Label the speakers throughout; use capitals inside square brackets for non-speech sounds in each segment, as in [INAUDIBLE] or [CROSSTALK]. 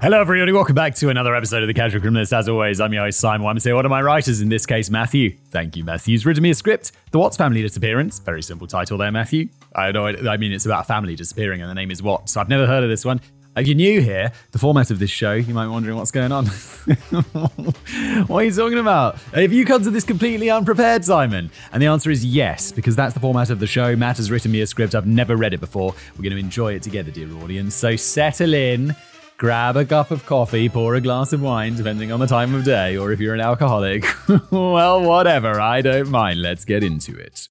Speaker 1: Hello, everybody. Welcome back to another episode of The Casual Criminalist. As always, I'm your host, Simon Wyman. One of my writers, in this case, Matthew. Thank you, Matthew's written me a script. The Watts family disappearance. Very simple title there, Matthew. I know. I mean, it's about a family disappearing, and the name is Watts. So I've never heard of this one. If you're new here, the format of this show, you might be wondering what's going on. [LAUGHS] what are you talking about? Have you come to this completely unprepared, Simon? And the answer is yes, because that's the format of the show. Matt has written me a script. I've never read it before. We're going to enjoy it together, dear audience. So settle in grab a cup of coffee, pour a glass of wine, depending on the time of day, or if you're an alcoholic. [LAUGHS] well, whatever, I don't mind. Let's get into it.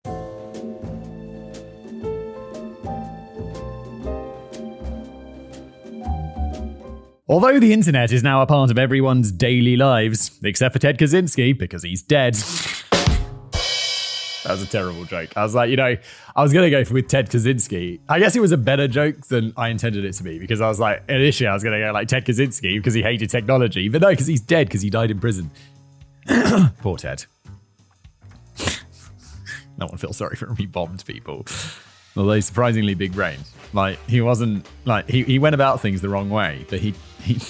Speaker 1: Although the internet is now a part of everyone's daily lives, except for Ted Kaczynski, because he's dead. That was a terrible joke. I was like, you know, I was gonna go with Ted Kaczynski. I guess it was a better joke than I intended it to be because I was like, initially I was gonna go like Ted Kaczynski because he hated technology, but no, because he's dead because he died in prison. [COUGHS] Poor Ted. no one feels sorry for him. He bombed people. Although surprisingly big brain. Like he wasn't like he, he went about things the wrong way, but he he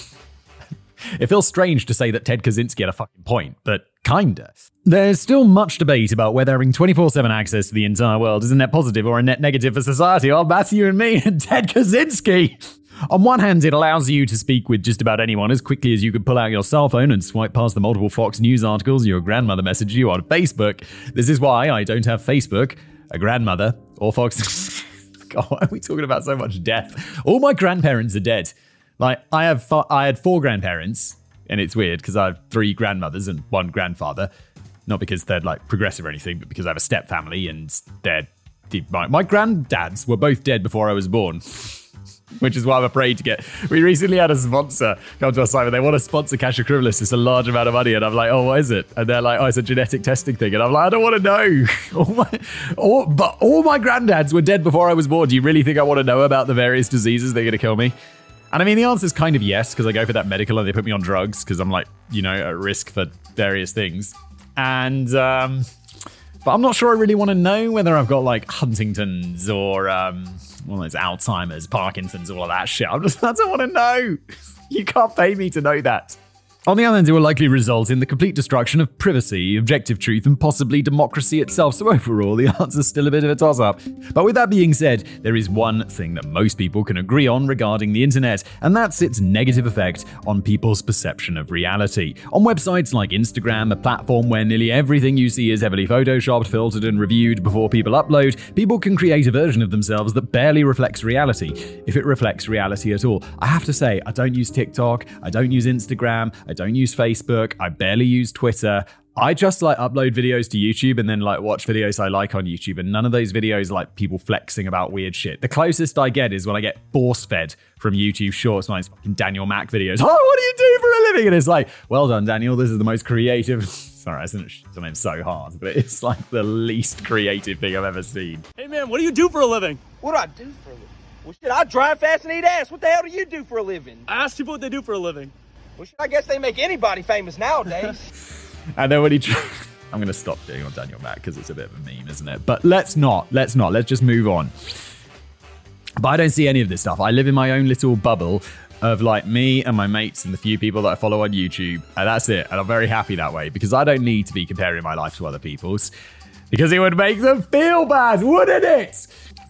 Speaker 1: [LAUGHS] it feels strange to say that Ted Kaczynski had a fucking point, but kinda. There's still much debate about whether having 24 7 access to the entire world is a net positive or a net negative for society. Oh, Matthew and me [LAUGHS] and Ted Kaczynski. On one hand, it allows you to speak with just about anyone as quickly as you could pull out your cell phone and swipe past the multiple Fox News articles your grandmother messaged you on Facebook. This is why I don't have Facebook, a grandmother, or Fox. [LAUGHS] God, why are we talking about so much death? All my grandparents are dead. Like I have, I had four grandparents, and it's weird because I have three grandmothers and one grandfather. Not because they're like progressive or anything, but because I have a step family and they're my, my granddads were both dead before I was born. [LAUGHS] Which is why I'm afraid to get. We recently had a sponsor come to us, Simon. They want to sponsor Casual Criminalist. It's a large amount of money. And I'm like, oh, what is it? And they're like, oh, it's a genetic testing thing. And I'm like, I don't want to know. [LAUGHS] all my, all, but all my granddads were dead before I was born. Do you really think I want to know about the various diseases they're going to kill me? And I mean, the answer is kind of yes, because I go for that medical and they put me on drugs because I'm like, you know, at risk for various things. And, um, but I'm not sure I really want to know whether I've got like Huntington's or, um, well, it's Alzheimer's, Parkinson's, all of that shit. I'm just, [LAUGHS] I don't want to know. You can't pay me to know that. On the other hand, it will likely result in the complete destruction of privacy, objective truth, and possibly democracy itself. So, overall, the [LAUGHS] answer's still a bit of a toss up. But with that being said, there is one thing that most people can agree on regarding the internet, and that's its negative effect on people's perception of reality. On websites like Instagram, a platform where nearly everything you see is heavily photoshopped, filtered, and reviewed before people upload, people can create a version of themselves that barely reflects reality, if it reflects reality at all. I have to say, I don't use TikTok, I don't use Instagram, I don't use Facebook. I barely use Twitter. I just like upload videos to YouTube and then like watch videos I like on YouTube. And none of those videos like people flexing about weird shit. The closest I get is when I get force fed from YouTube Shorts, nice fucking Daniel Mac videos. Oh, what do you do for a living? And it's like, well done, Daniel. This is the most creative. [LAUGHS] Sorry, I isn't something so hard, but it's like the least creative thing I've ever seen.
Speaker 2: Hey man, what do you do for a living?
Speaker 3: What do I do for a living? Well, shit, I drive fast and eat ass. What the hell do you do for a living?
Speaker 2: I ask people what they do for a living.
Speaker 3: I guess they make anybody famous nowadays.
Speaker 1: and then when he. Tr- [LAUGHS] I'm going to stop doing on Daniel Mac because it's a bit of a meme, isn't it? But let's not. Let's not. Let's just move on. But I don't see any of this stuff. I live in my own little bubble of like me and my mates and the few people that I follow on YouTube. And that's it. And I'm very happy that way because I don't need to be comparing my life to other people's because it would make them feel bad, wouldn't it?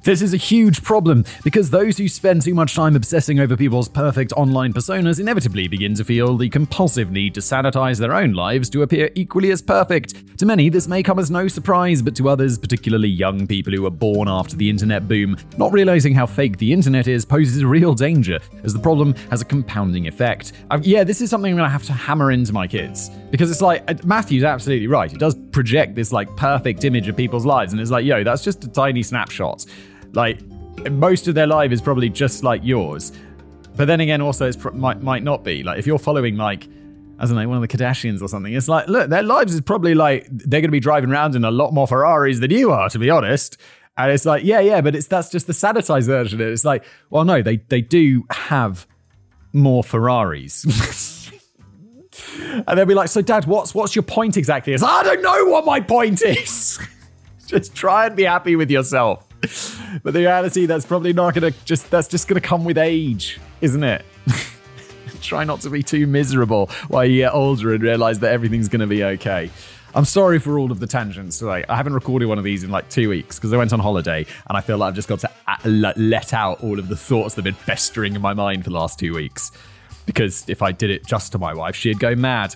Speaker 1: This is a huge problem because those who spend too much time obsessing over people's perfect online personas inevitably begin to feel the compulsive need to sanitize their own lives to appear equally as perfect. To many, this may come as no surprise, but to others, particularly young people who were born after the internet boom, not realizing how fake the internet is poses a real danger, as the problem has a compounding effect. Uh, yeah, this is something I'm gonna have to hammer into my kids because it's like uh, Matthew's absolutely right. It does project this like perfect image of people's lives, and it's like, yo, that's just a tiny snapshot. Like most of their life is probably just like yours. But then again, also it might might not be. Like if you're following like I don't know, one of the Kardashians or something. It's like, look, their lives is probably like they're going to be driving around in a lot more Ferraris than you are, to be honest. And it's like, yeah, yeah, but it's that's just the sanitized version. It's like, well, no, they they do have more Ferraris. [LAUGHS] and they'll be like, so, Dad, what's what's your point exactly? It's like, I don't know what my point is. [LAUGHS] just try and be happy with yourself. [LAUGHS] But the reality, that's probably not gonna just that's just gonna come with age, isn't it? [LAUGHS] try not to be too miserable while you get older and realize that everything's gonna be okay. I'm sorry for all of the tangents today. I haven't recorded one of these in like two weeks because I went on holiday and I feel like I've just got to uh, let out all of the thoughts that have been festering in my mind for the last two weeks. Because if I did it just to my wife, she'd go mad.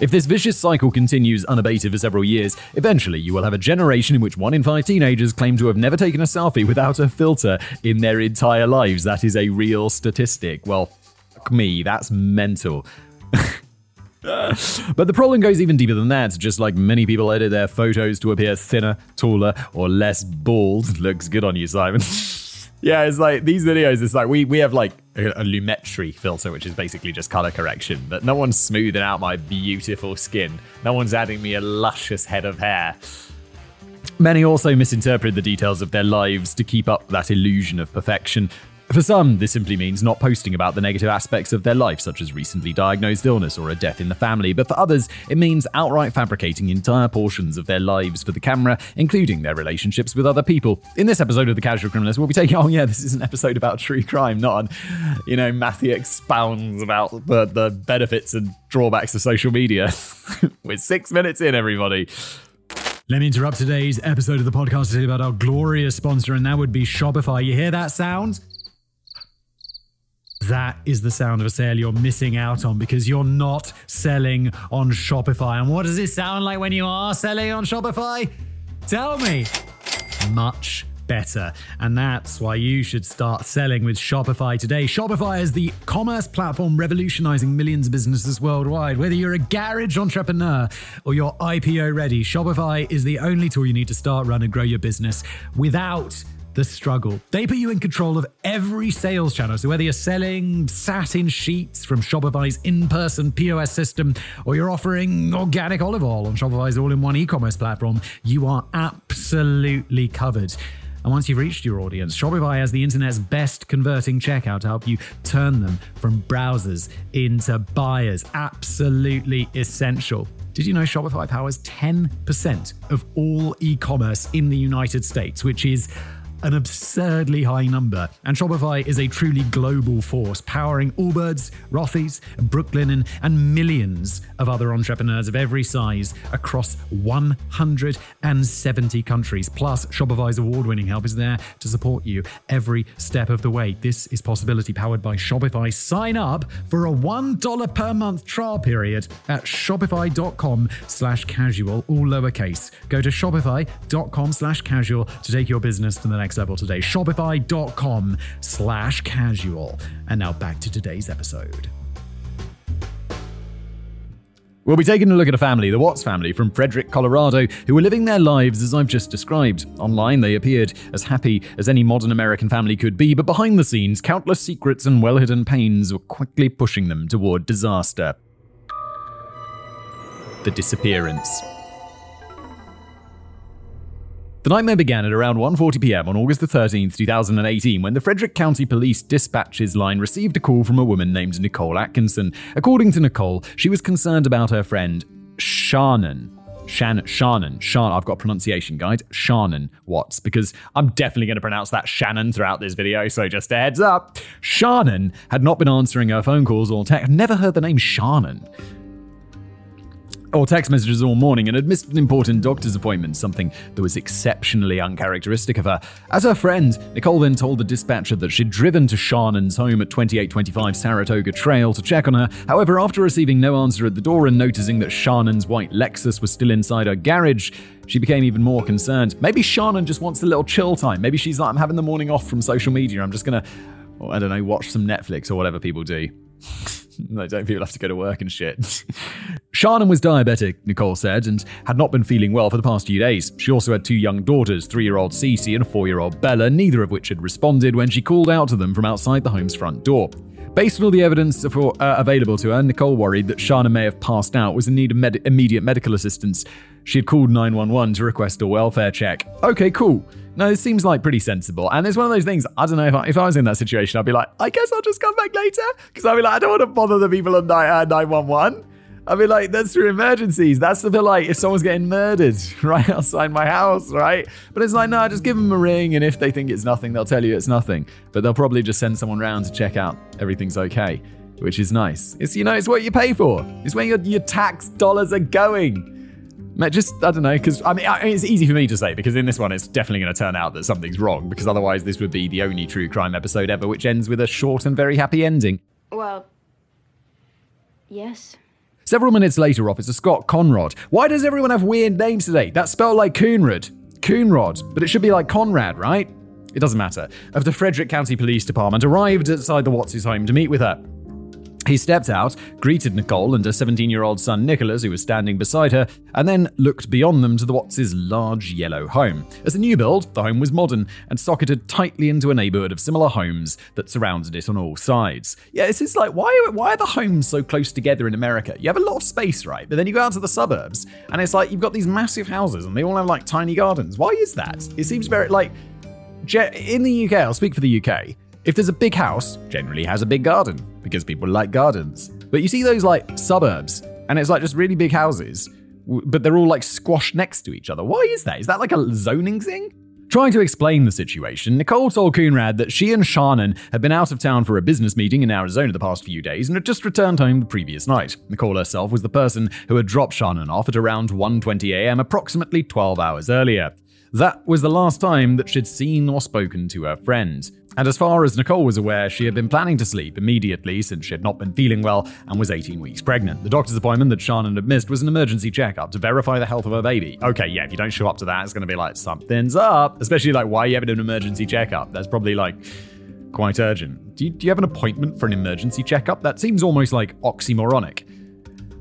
Speaker 1: If this vicious cycle continues unabated for several years, eventually you will have a generation in which one in five teenagers claim to have never taken a selfie without a filter in their entire lives. That is a real statistic. Well, fuck me, that's mental. [LAUGHS] but the problem goes even deeper than that. Just like many people edit their photos to appear thinner, taller, or less bald. [LAUGHS] Looks good on you, Simon. [LAUGHS] yeah, it's like these videos. It's like we we have like a, Lumetri filter, which is basically just color correction. But no one's smoothing out my beautiful skin. No one's adding me a luscious head of hair. Many also misinterpret the details of their lives to keep up that illusion of perfection, for some, this simply means not posting about the negative aspects of their life, such as recently diagnosed illness or a death in the family, but for others, it means outright fabricating entire portions of their lives for the camera, including their relationships with other people. In this episode of The Casual Criminalist, we'll be taking, oh yeah, this is an episode about true crime, not on, you know, Matthew expounds about the, the benefits and drawbacks of social media. [LAUGHS] We're six minutes in, everybody. Let me interrupt today's episode of the podcast to tell you about our glorious sponsor, and that would be Shopify. You hear that sound? That is the sound of a sale you're missing out on because you're not selling on Shopify. And what does it sound like when you are selling on Shopify? Tell me. Much better. And that's why you should start selling with Shopify today. Shopify is the commerce platform revolutionizing millions of businesses worldwide. Whether you're a garage entrepreneur or you're IPO ready, Shopify is the only tool you need to start, run, and grow your business without the struggle. They put you in control of every sales channel. So whether you're selling satin sheets from Shopify's in-person POS system or you're offering organic olive oil on Shopify's all-in-one e-commerce platform, you are absolutely covered. And once you've reached your audience, Shopify has the internet's best converting checkout to help you turn them from browsers into buyers. Absolutely essential. Did you know Shopify powers 10% of all e commerce in the United States, which is an absurdly high number, and Shopify is a truly global force, powering Allbirds, Rothy's, Brooklinen, and millions of other entrepreneurs of every size across 170 countries. Plus, Shopify's award winning help is there to support you every step of the way. This is Possibility powered by Shopify. Sign up for a $1 per month trial period at shopify.com slash casual, all lowercase. Go to shopify.com slash casual to take your business to the next next level today. Shopify.com slash casual. And now back to today's episode. We'll be taking a look at a family, the Watts family from Frederick, Colorado, who were living their lives as I've just described. Online, they appeared as happy as any modern American family could be, but behind the scenes, countless secrets and well hidden pains were quickly pushing them toward disaster. The disappearance. The nightmare began at around 1:40 p.m. on August 13, 2018, when the Frederick County Police dispatches line received a call from a woman named Nicole Atkinson. According to Nicole, she was concerned about her friend Shannon. Shan- Shannon, Shan- I've got pronunciation guide, Shannon Watts, because I'm definitely going to pronounce that Shannon throughout this video, so just a heads up. Shannon had not been answering her phone calls or text, never heard the name Shannon or text messages all morning and had missed an important doctor's appointment, something that was exceptionally uncharacteristic of her. As her friend, Nicole then told the dispatcher that she'd driven to Shannon's home at 2825 Saratoga Trail to check on her. However, after receiving no answer at the door and noticing that Shannon's white Lexus was still inside her garage, she became even more concerned. Maybe Shannon just wants a little chill time. Maybe she's like, I'm having the morning off from social media. I'm just gonna, I don't know, watch some Netflix or whatever people do. [LAUGHS] [LAUGHS] I don't people have to go to work and shit. [LAUGHS] Shannon was diabetic, Nicole said, and had not been feeling well for the past few days. She also had two young daughters, three year old Cece and four year old Bella, neither of which had responded when she called out to them from outside the home's front door. Based on all the evidence for, uh, available to her, Nicole worried that Shannon may have passed out, was in need of med- immediate medical assistance. She had called 911 to request a welfare check. Okay, cool. No, this seems like pretty sensible. And it's one of those things, I don't know, if I, if I was in that situation, I'd be like, I guess I'll just come back later. Because I'd be like, I don't want to bother the people on 911. Uh, I mean, like, that's for emergencies. That's the like if someone's getting murdered [LAUGHS] right outside my house, right? But it's like, no, just give them a ring, and if they think it's nothing, they'll tell you it's nothing. But they'll probably just send someone round to check out everything's okay, which is nice. It's, you know, it's what you pay for, it's where your, your tax dollars are going. Just, I don't know, because I mean, it's easy for me to say because in this one, it's definitely going to turn out that something's wrong because otherwise, this would be the only true crime episode ever which ends with a short and very happy ending.
Speaker 4: Well, yes.
Speaker 1: Several minutes later, Officer Scott Conrad. Why does everyone have weird names today? That's spelled like Coonrad. Coonrod, but it should be like Conrad, right? It doesn't matter. Of the Frederick County Police Department arrived outside the Watts' home to meet with her. He stepped out, greeted Nicole and her 17 year old son Nicholas, who was standing beside her, and then looked beyond them to the Watts' large yellow home. As a new build, the home was modern and socketed tightly into a neighborhood of similar homes that surrounded it on all sides. Yeah, it's just like, why, why are the homes so close together in America? You have a lot of space, right? But then you go out to the suburbs, and it's like you've got these massive houses and they all have like tiny gardens. Why is that? It seems very like. In the UK, I'll speak for the UK. If there's a big house, generally has a big garden because people like gardens. But you see those like suburbs, and it's like just really big houses, but they're all like squashed next to each other. Why is that? Is that like a zoning thing? Trying to explain the situation, Nicole told Coonrod that she and Shannon had been out of town for a business meeting in Arizona the past few days and had just returned home the previous night. Nicole herself was the person who had dropped Shannon off at around 1:20 a.m. approximately 12 hours earlier. That was the last time that she'd seen or spoken to her friend. And as far as Nicole was aware, she had been planning to sleep immediately since she had not been feeling well and was 18 weeks pregnant. The doctor's appointment that Shannon had missed was an emergency checkup to verify the health of her baby. Okay, yeah, if you don't show up to that, it's going to be like, something's up. Especially like, why are you having an emergency checkup? That's probably like quite urgent. Do you, do you have an appointment for an emergency checkup? That seems almost like oxymoronic.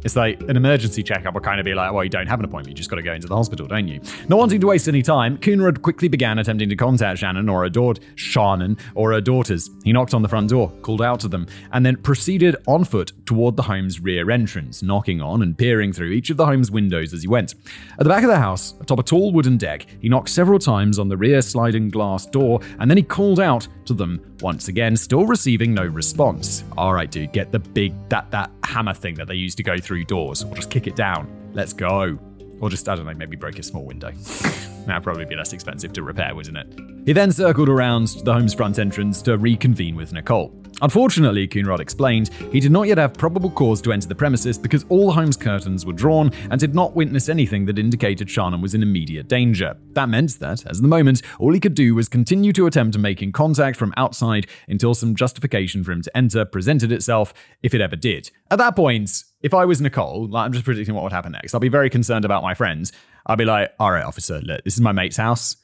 Speaker 1: It's like an emergency checkup would kind of be like, well, you don't have an appointment, you just got to go into the hospital, don't you? Not wanting to waste any time, Coonrod quickly began attempting to contact Shannon or her daughter, Shannon or her daughters. He knocked on the front door, called out to them, and then proceeded on foot toward the home's rear entrance, knocking on and peering through each of the home's windows as he went. At the back of the house, atop a tall wooden deck, he knocked several times on the rear sliding glass door, and then he called out to them once again, still receiving no response. All right, dude, get the big that that hammer thing that they use to go through doors, or just kick it down. Let's go. Or just I don't know, maybe break a small window. [LAUGHS] That'd probably be less expensive to repair, wouldn't it? He then circled around to the home's front entrance to reconvene with Nicole. Unfortunately, Coonrod explained, he did not yet have probable cause to enter the premises because all the home's curtains were drawn and did not witness anything that indicated Shannon was in immediate danger. That meant that, as of the moment, all he could do was continue to attempt making contact from outside until some justification for him to enter presented itself, if it ever did. At that point, if I was Nicole, like I'm just predicting what would happen next, I'll be very concerned about my friends. I'll be like, all right, officer, look, this is my mate's house.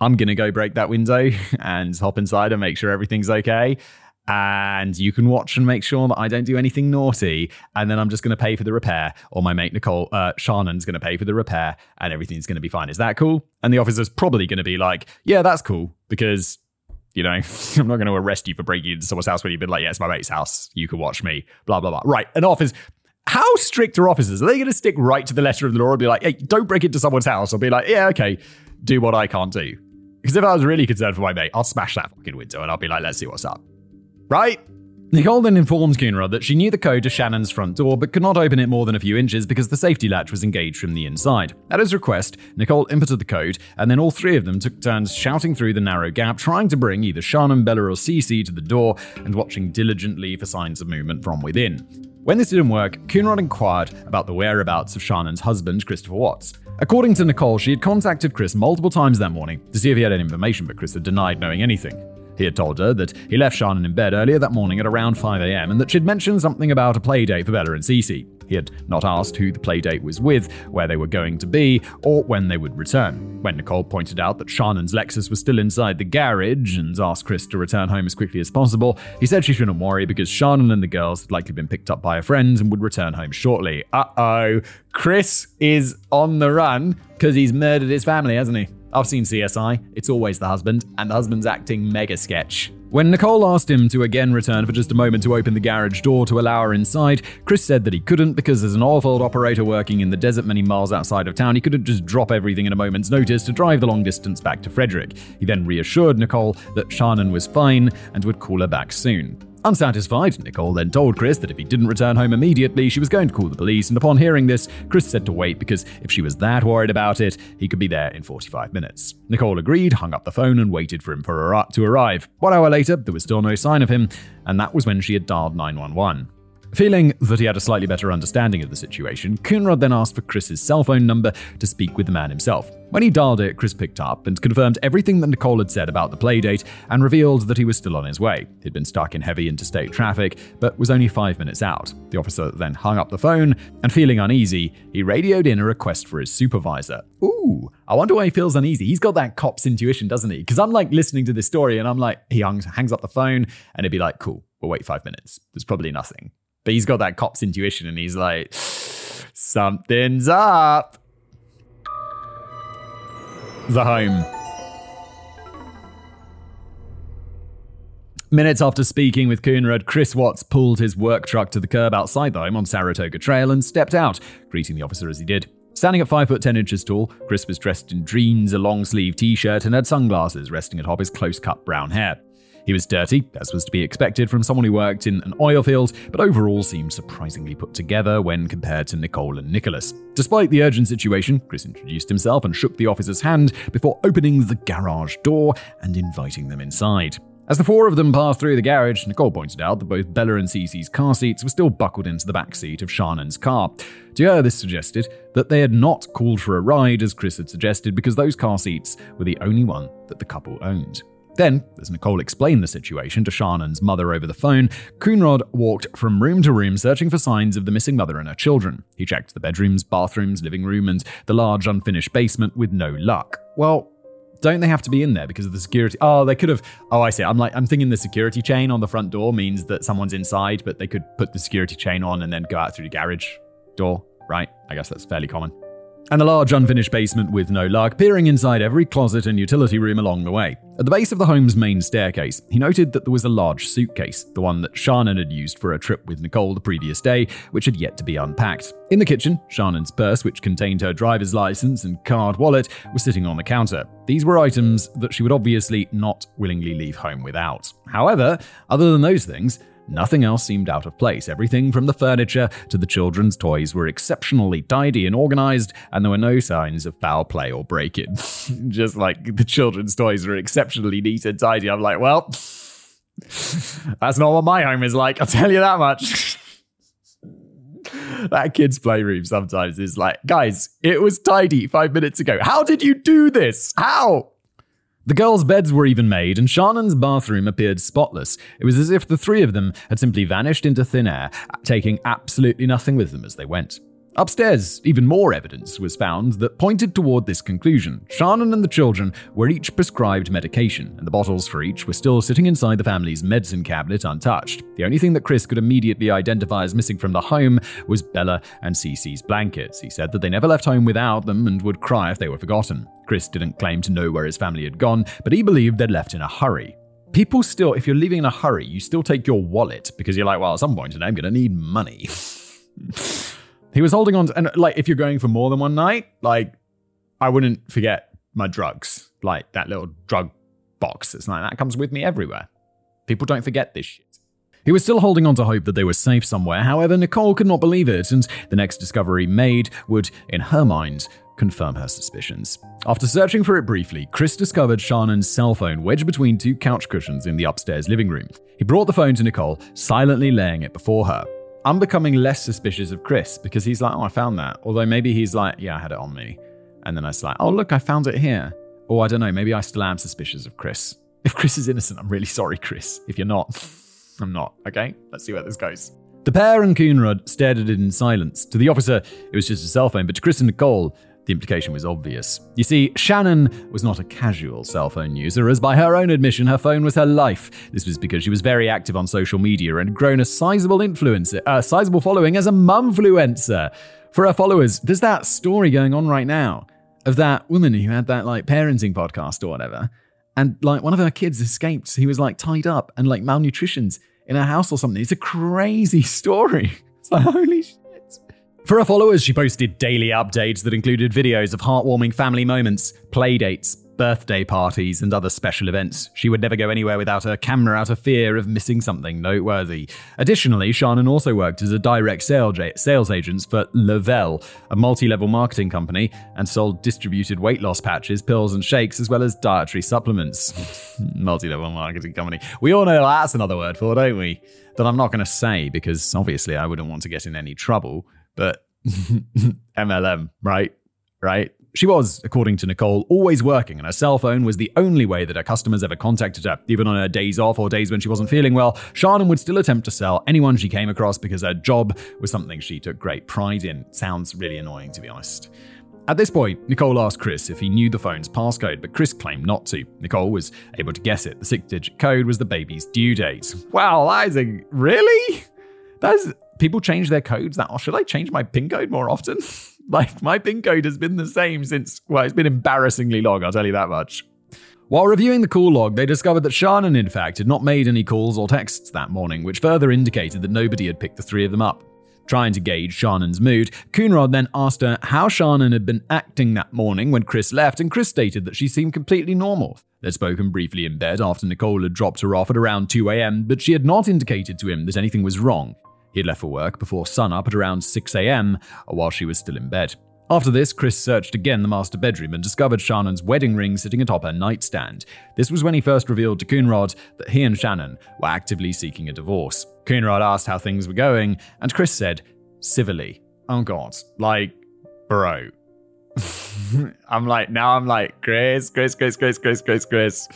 Speaker 1: I'm going to go break that window [LAUGHS] and hop inside and make sure everything's okay and you can watch and make sure that I don't do anything naughty. And then I'm just going to pay for the repair, or my mate Nicole uh, Shannon's going to pay for the repair, and everything's going to be fine. Is that cool? And the officer's probably going to be like, "Yeah, that's cool," because you know [LAUGHS] I'm not going to arrest you for breaking into someone's house when you've been like, "Yeah, it's my mate's house. You can watch me." Blah blah blah. Right? An office. How strict are officers? Are they going to stick right to the letter of the law and be like, "Hey, don't break into someone's house," or be like, "Yeah, okay, do what I can't do"? Because if I was really concerned for my mate, I'll smash that fucking window and I'll be like, "Let's see what's up." Right? Nicole then informed Coonrod that she knew the code to Shannon's front door but could not open it more than a few inches because the safety latch was engaged from the inside. At his request, Nicole inputted the code, and then all three of them took turns shouting through the narrow gap, trying to bring either Shannon, Bella, or Cece to the door and watching diligently for signs of movement from within. When this didn't work, Coonrod inquired about the whereabouts of Shannon's husband, Christopher Watts. According to Nicole, she had contacted Chris multiple times that morning to see if he had any information, but Chris had denied knowing anything. He had told her that he left Shannon in bed earlier that morning at around 5am and that she'd mentioned something about a playdate for Bella and Cece. He had not asked who the playdate was with, where they were going to be, or when they would return. When Nicole pointed out that Shannon's Lexus was still inside the garage and asked Chris to return home as quickly as possible, he said she shouldn't worry because Shannon and the girls had likely been picked up by a friend and would return home shortly. Uh oh, Chris is on the run because he's murdered his family, hasn't he? I've seen CSI, it's always the husband, and the husband's acting mega sketch. When Nicole asked him to again return for just a moment to open the garage door to allow her inside, Chris said that he couldn't because as an oil field operator working in the desert many miles outside of town, he couldn't just drop everything in a moment's notice to drive the long distance back to Frederick. He then reassured Nicole that Shannon was fine and would call her back soon. Unsatisfied, Nicole then told Chris that if he didn't return home immediately, she was going to call the police, and upon hearing this, Chris said to wait because if she was that worried about it, he could be there in 45 minutes. Nicole agreed, hung up the phone, and waited for him for her to arrive. One hour later, there was still no sign of him, and that was when she had dialed 911. Feeling that he had a slightly better understanding of the situation, Coonrod then asked for Chris's cell phone number to speak with the man himself. When he dialed it, Chris picked up and confirmed everything that Nicole had said about the playdate and revealed that he was still on his way. He'd been stuck in heavy interstate traffic, but was only five minutes out. The officer then hung up the phone, and feeling uneasy, he radioed in a request for his supervisor. Ooh, I wonder why he feels uneasy. He's got that cop's intuition, doesn't he? Because I'm like listening to this story and I'm like, he hangs, up the phone and it'd be like, cool, we'll wait five minutes. There's probably nothing. But he's got that cop's intuition and he's like, something's up. The home. Minutes after speaking with Coonrod, Chris Watts pulled his work truck to the curb outside the home on Saratoga Trail and stepped out, greeting the officer as he did. Standing at 5 foot 10 inches tall, Chris was dressed in jeans, a long sleeve t shirt, and had sunglasses resting atop his close cut brown hair. He was dirty, as was to be expected from someone who worked in an oil field, but overall seemed surprisingly put together when compared to Nicole and Nicholas. Despite the urgent situation, Chris introduced himself and shook the officer's hand before opening the garage door and inviting them inside. As the four of them passed through the garage, Nicole pointed out that both Bella and Cece's car seats were still buckled into the back seat of Shannon's car. To her, this suggested that they had not called for a ride as Chris had suggested because those car seats were the only one that the couple owned. Then, as Nicole explained the situation to Shannon's mother over the phone, Coonrod walked from room to room searching for signs of the missing mother and her children. He checked the bedrooms, bathrooms, living room, and the large unfinished basement with no luck. Well, don't they have to be in there because of the security? Oh, they could have. Oh, I see. I'm like, I'm thinking the security chain on the front door means that someone's inside, but they could put the security chain on and then go out through the garage door, right? I guess that's fairly common and a large unfinished basement with no luck, peering inside every closet and utility room along the way. At the base of the home's main staircase, he noted that there was a large suitcase, the one that Shannon had used for a trip with Nicole the previous day, which had yet to be unpacked. In the kitchen, Shannon's purse, which contained her driver's license and card wallet, was sitting on the counter. These were items that she would obviously not willingly leave home without. However, other than those things, Nothing else seemed out of place. Everything from the furniture to the children's toys were exceptionally tidy and organized, and there were no signs of foul play or break in. [LAUGHS] Just like the children's toys were exceptionally neat and tidy. I'm like, well, [LAUGHS] that's not what my home is like, I'll tell you that much. [LAUGHS] that kid's playroom sometimes is like, guys, it was tidy five minutes ago. How did you do this? How? The girls' beds were even made, and Shannon's bathroom appeared spotless. It was as if the three of them had simply vanished into thin air, taking absolutely nothing with them as they went. Upstairs, even more evidence was found that pointed toward this conclusion. Shannon and the children were each prescribed medication, and the bottles for each were still sitting inside the family's medicine cabinet untouched. The only thing that Chris could immediately identify as missing from the home was Bella and Cece's blankets. He said that they never left home without them and would cry if they were forgotten. Chris didn't claim to know where his family had gone, but he believed they'd left in a hurry. People still, if you're leaving in a hurry, you still take your wallet because you're like, well, at some point today I'm going to need money. [LAUGHS] He was holding on to, and like, if you're going for more than one night, like, I wouldn't forget my drugs, like that little drug box. It's like that comes with me everywhere. People don't forget this shit. He was still holding on to hope that they were safe somewhere. However, Nicole could not believe it, and the next discovery made would, in her mind, confirm her suspicions. After searching for it briefly, Chris discovered Shannon's cell phone wedged between two couch cushions in the upstairs living room. He brought the phone to Nicole, silently laying it before her. I'm becoming less suspicious of Chris because he's like, oh, I found that. Although maybe he's like, yeah, I had it on me. And then I was like, oh, look, I found it here. Or I don't know, maybe I still am suspicious of Chris. If Chris is innocent, I'm really sorry, Chris. If you're not, [LAUGHS] I'm not. Okay, let's see where this goes. The pair and Coonrod stared at it in silence. To the officer, it was just a cell phone, but to Chris and Nicole, the implication was obvious. You see, Shannon was not a casual cell phone user, as by her own admission, her phone was her life. This was because she was very active on social media and had grown a sizable influencer, a uh, sizable following as a mumfluencer. For her followers, there's that story going on right now. of that woman who had that like parenting podcast or whatever. And like one of her kids escaped. He was like tied up and like malnutritioned in her house or something. It's a crazy [LAUGHS] story. It's like, holy shit. For her followers, she posted daily updates that included videos of heartwarming family moments, playdates, birthday parties, and other special events. She would never go anywhere without her camera out of fear of missing something noteworthy. Additionally, Shannon also worked as a direct sales agent for Le-Vel, a multi level marketing company, and sold distributed weight loss patches, pills, and shakes, as well as dietary supplements. [LAUGHS] multi level marketing company. We all know that's another word for, don't we? That I'm not going to say because obviously I wouldn't want to get in any trouble but [LAUGHS] MLM, right? Right? She was, according to Nicole, always working, and her cell phone was the only way that her customers ever contacted her. Even on her days off or days when she wasn't feeling well, Shannon would still attempt to sell anyone she came across because her job was something she took great pride in. Sounds really annoying, to be honest. At this point, Nicole asked Chris if he knew the phone's passcode, but Chris claimed not to. Nicole was able to guess it. The six digit code was the baby's due date. Wow, that is a. Really? That's people change their codes that, or should I change my PIN code more often? [LAUGHS] like, my PIN code has been the same since, well, it's been embarrassingly long, I'll tell you that much. While reviewing the call log, they discovered that Shannon, in fact, had not made any calls or texts that morning, which further indicated that nobody had picked the three of them up. Trying to gauge Shannon's mood, Coonrod then asked her how Shannon had been acting that morning when Chris left, and Chris stated that she seemed completely normal. They'd spoken briefly in bed after Nicole had dropped her off at around 2 am, but she had not indicated to him that anything was wrong. He had left for work before sunup at around 6am while she was still in bed. After this, Chris searched again the master bedroom and discovered Shannon's wedding ring sitting atop her nightstand. This was when he first revealed to Coonrod that he and Shannon were actively seeking a divorce. Coonrod asked how things were going, and Chris said, civilly. Oh god, like, bro, [LAUGHS] I'm like, now I'm like, Chris, Chris, Chris, Chris, Chris, Chris, Chris.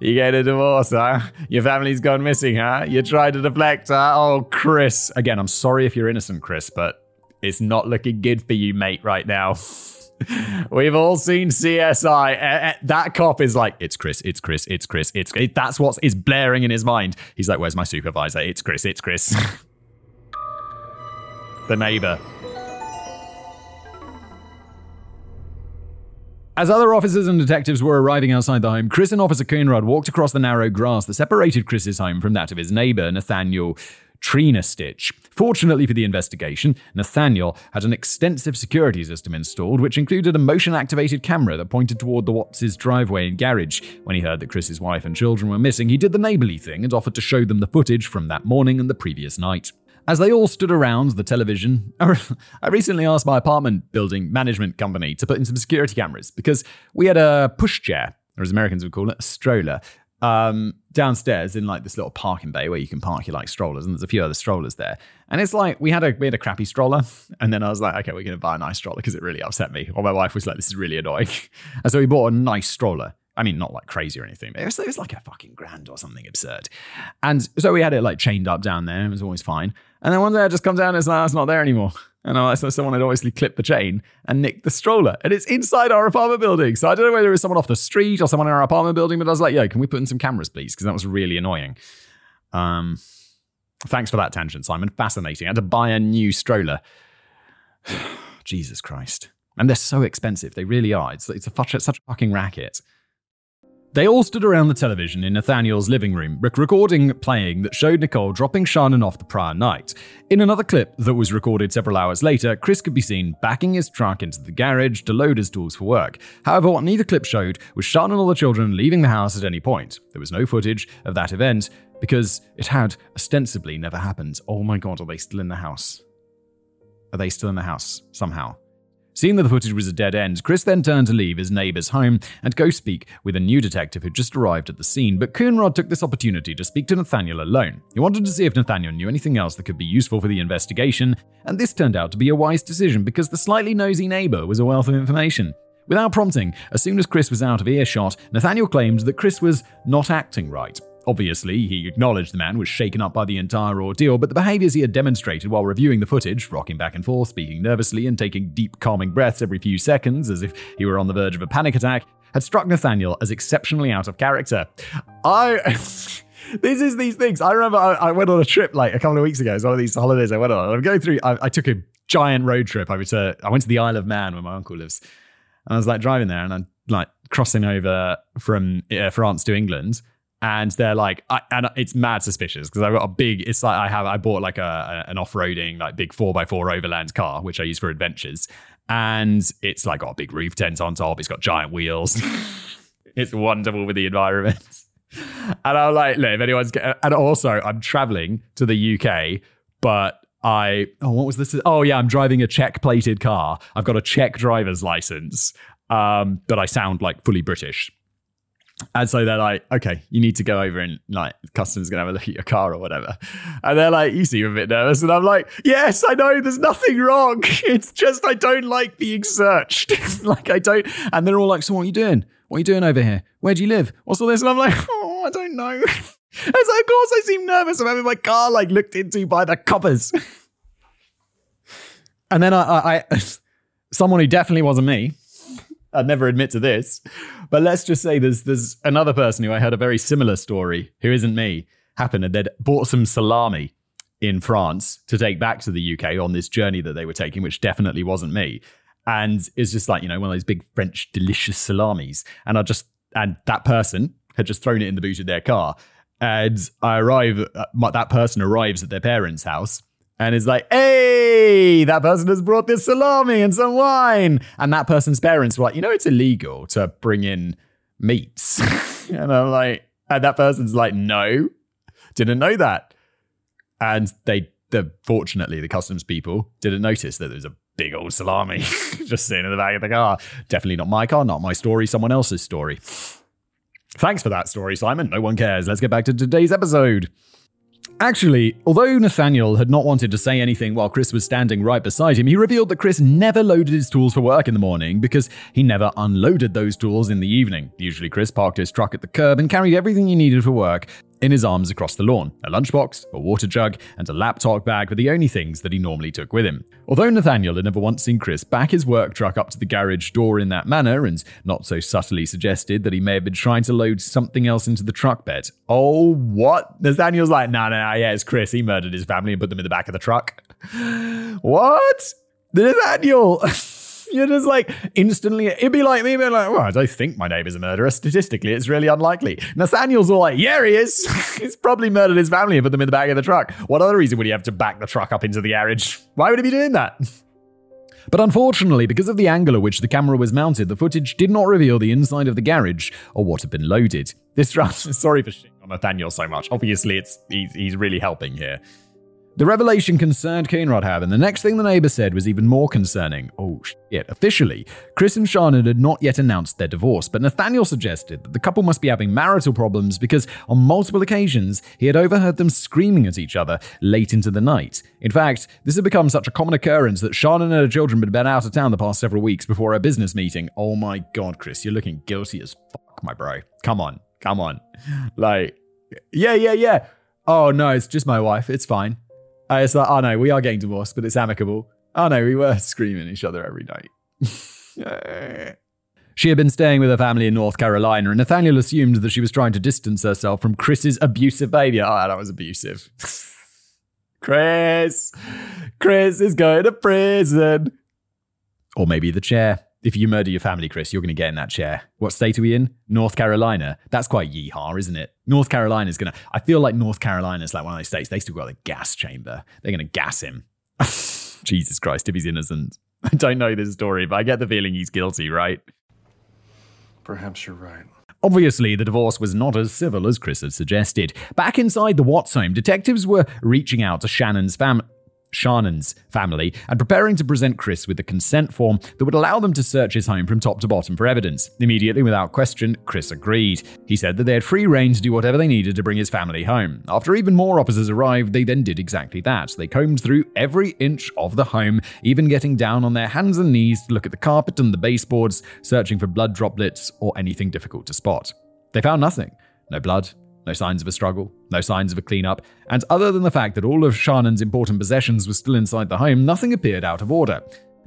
Speaker 1: You get a divorce, huh? Your family's gone missing, huh? You tried to deflect, huh? Oh, Chris. Again, I'm sorry if you're innocent, Chris, but it's not looking good for you, mate, right now. [LAUGHS] We've all seen CSI. Eh, eh, that cop is like, it's Chris, it's Chris, it's Chris, it's it, that's what is blaring in his mind. He's like, where's my supervisor? It's Chris, it's Chris. [LAUGHS] the neighbor. As other officers and detectives were arriving outside the home, Chris and Officer Coonrod walked across the narrow grass that separated Chris's home from that of his neighbor, Nathaniel Trinastich. Fortunately for the investigation, Nathaniel had an extensive security system installed, which included a motion activated camera that pointed toward the Watts' driveway and garage. When he heard that Chris's wife and children were missing, he did the neighborly thing and offered to show them the footage from that morning and the previous night. As they all stood around the television, I recently asked my apartment building management company to put in some security cameras because we had a pushchair, or as Americans would call it, a stroller, um, downstairs in like this little parking bay where you can park your like strollers, and there's a few other strollers there. And it's like we had a we had a crappy stroller, and then I was like, okay, we're gonna buy a nice stroller because it really upset me. Or my wife was like, this is really annoying, [LAUGHS] and so we bought a nice stroller. I mean, not like crazy or anything, but it was, it was like a fucking grand or something absurd. And so we had it like chained up down there. It was always fine. And then one day I just come down and it's like, it's not there anymore. And I so someone had obviously clipped the chain and nicked the stroller. And it's inside our apartment building. So I don't know whether it was someone off the street or someone in our apartment building, but I was like, yo, can we put in some cameras, please? Because that was really annoying. Um, thanks for that tangent, Simon. Fascinating. I had to buy a new stroller. [SIGHS] Jesus Christ. And they're so expensive. They really are. It's, it's a, such a fucking racket. They all stood around the television in Nathaniel's living room, recording playing that showed Nicole dropping Shannon off the prior night. In another clip that was recorded several hours later, Chris could be seen backing his truck into the garage to load his tools for work. However, what neither clip showed was Shannon or the children leaving the house at any point. There was no footage of that event because it had ostensibly never happened. Oh my god, are they still in the house? Are they still in the house somehow? Seeing that the footage was a dead end, Chris then turned to leave his neighbor's home and go speak with a new detective who just arrived at the scene, but Coonrod took this opportunity to speak to Nathaniel alone. He wanted to see if Nathaniel knew anything else that could be useful for the investigation, and this turned out to be a wise decision because the slightly nosy neighbor was a wealth of information. Without prompting, as soon as Chris was out of earshot, Nathaniel claimed that Chris was not acting right, Obviously, he acknowledged the man was shaken up by the entire ordeal, but the behaviors he had demonstrated while reviewing the footage, rocking back and forth, speaking nervously, and taking deep, calming breaths every few seconds as if he were on the verge of a panic attack, had struck Nathaniel as exceptionally out of character. I. [LAUGHS] this is these things. I remember I, I, went on a trip like a couple of weeks ago. It's one of these holidays I went on. I'm going through, I, I took a giant road trip. I, uh, I went to the Isle of Man where my uncle lives. And I was like driving there and I'm like crossing over from uh, France to England. And they're like, I, and it's mad suspicious because I've got a big. It's like I have, I bought like a, an off roading like big four x four overland car, which I use for adventures, and it's like got a big roof tent on top. It's got giant wheels. [LAUGHS] it's wonderful with the environment. [LAUGHS] And I'm like, look, if anyone's, get, and also I'm traveling to the UK, but I, oh, what was this? Oh, yeah, I'm driving a Czech plated car. I've got a Czech driver's license, um, but I sound like fully British. And so they're like, okay, you need to go over and like customs gonna have a look at your car or whatever. And they're like, you seem a bit nervous. And I'm like, yes, I know there's nothing wrong. [LAUGHS] It's just I don't like being searched. [LAUGHS] like I don't and they're all like, so what are you doing? What are you doing over here? Where do you live? What's all this? And I'm like, [LAUGHS] oh, I don't know. And so of course I seem nervous of having my car like looked into by the coppers. and then I, I, I someone who definitely wasn't me I'd never admit to this, but let's just say there's there's another person who I heard a very similar story who isn't me happened and they'd bought some salami in France to take back to the UK on this journey that they were taking, which definitely wasn't me. And it's just like you know one of those big French delicious salamis, and I just and that person had just thrown it in the boot of their car, and I arrive. Uh, that person arrives at their parents' house and is like, hey, that person has brought this salami and some wine. And that person's parents were like, you know, it's illegal to bring in meats. [LAUGHS] and I'm like, and that person's like, no, didn't know that. And they, the fortunately, the customs people didn't notice that there was a big old salami [LAUGHS] just sitting in the back of the car. Definitely not my car, not my story, someone else's story. Thanks for that story, Simon. No one cares. Let's get back to today's episode. Actually, although Nathaniel had not wanted to say anything while Chris was standing right beside him, he revealed that Chris never loaded his tools for work in the morning because he never unloaded those tools in the evening. Usually, Chris parked his truck at the curb and carried everything he needed for work in his arms across the lawn. A lunchbox, a water jug, and a laptop bag were the only things that he normally took with him. Although Nathaniel had never once seen Chris back his work truck up to the garage door in that manner, and not so subtly suggested that he may have been trying to load something else into the truck bed. Oh, what? Nathaniel's like, no, no, no, yeah, it's Chris. He murdered his family and put them in the back of the truck. [GASPS] what? Nathaniel! [LAUGHS] You're just like instantly, it'd be like me being like, well, I don't think my neighbor's a murderer. Statistically, it's really unlikely. Nathaniel's all like, yeah, he is. [LAUGHS] He's probably murdered his family and put them in the back of the truck. What other reason would he have to back the truck up into the garage? Why would he be doing that? [LAUGHS] But unfortunately, because of the angle at which the camera was mounted, the footage did not reveal the inside of the garage or what had been loaded. This round, [LAUGHS] sorry for shitting on Nathaniel so much. Obviously, it's he's, he's really helping here. The revelation concerned Coonrod, however, and the next thing the neighbor said was even more concerning. Oh shit. Officially, Chris and Shannon had not yet announced their divorce, but Nathaniel suggested that the couple must be having marital problems because on multiple occasions he had overheard them screaming at each other late into the night. In fact, this had become such a common occurrence that Shannon and her children had been out of town the past several weeks before a business meeting. Oh my god, Chris, you're looking guilty as fuck, my bro. Come on, come on. Like, yeah, yeah, yeah. Oh no, it's just my wife. It's fine. Uh, it's like, oh no, we are getting divorced, but it's amicable. Oh no, we were [LAUGHS] screaming at each other every night. [LAUGHS] she had been staying with her family in North Carolina, and Nathaniel assumed that she was trying to distance herself from Chris's abusive behavior. Oh, that was abusive. [LAUGHS] Chris! Chris is going to prison. Or maybe the chair. If you murder your family, Chris, you're going to get in that chair. What state are we in? North Carolina. That's quite yeehaw, isn't it? North Carolina's going to. I feel like North Carolina's like one of those states. They still got a gas chamber. They're going to gas him. [LAUGHS] Jesus Christ, if he's innocent. [LAUGHS] I don't know this story, but I get the feeling he's guilty, right?
Speaker 4: Perhaps you're right.
Speaker 1: Obviously, the divorce was not as civil as Chris had suggested. Back inside the Watts home, detectives were reaching out to Shannon's family. Shannon's family and preparing to present Chris with a consent form that would allow them to search his home from top to bottom for evidence. Immediately, without question, Chris agreed. He said that they had free reign to do whatever they needed to bring his family home. After even more officers arrived, they then did exactly that. They combed through every inch of the home, even getting down on their hands and knees to look at the carpet and the baseboards, searching for blood droplets or anything difficult to spot. They found nothing. No blood, no signs of a struggle, no signs of a cleanup, and other than the fact that all of Shannon's important possessions were still inside the home, nothing appeared out of order.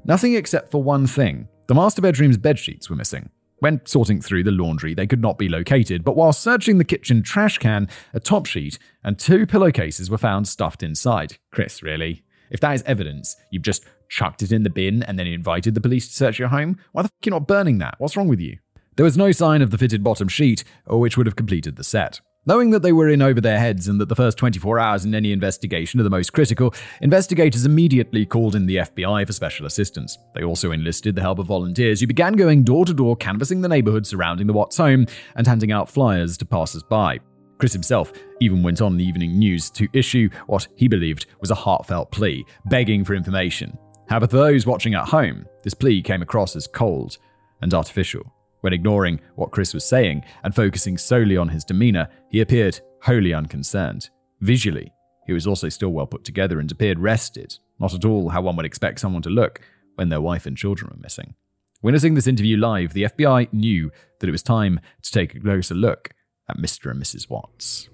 Speaker 1: Nothing except for one thing. The master bedroom's bedsheets were missing. When sorting through the laundry, they could not be located, but while searching the kitchen trash can, a top sheet and two pillowcases were found stuffed inside. Chris, really? If that is evidence, you've just chucked it in the bin, and then invited the police to search your home? Why the fuck are you not burning that? What's wrong with you? There was no sign of the fitted bottom sheet, which would have completed the set. Knowing that they were in over their heads and that the first 24 hours in any investigation are the most critical, investigators immediately called in the FBI for special assistance. They also enlisted the help of volunteers who began going door to door canvassing the neighborhood surrounding the Watts home and handing out flyers to passers by. Chris himself even went on the evening news to issue what he believed was a heartfelt plea, begging for information. However, for those watching at home, this plea came across as cold and artificial. When ignoring what Chris was saying and focusing solely on his demeanor, he appeared wholly unconcerned. Visually, he was also still well put together and appeared rested, not at all how one would expect someone to look when their wife and children were missing. Witnessing this interview live, the FBI knew that it was time to take a closer look at Mr. and Mrs. Watts.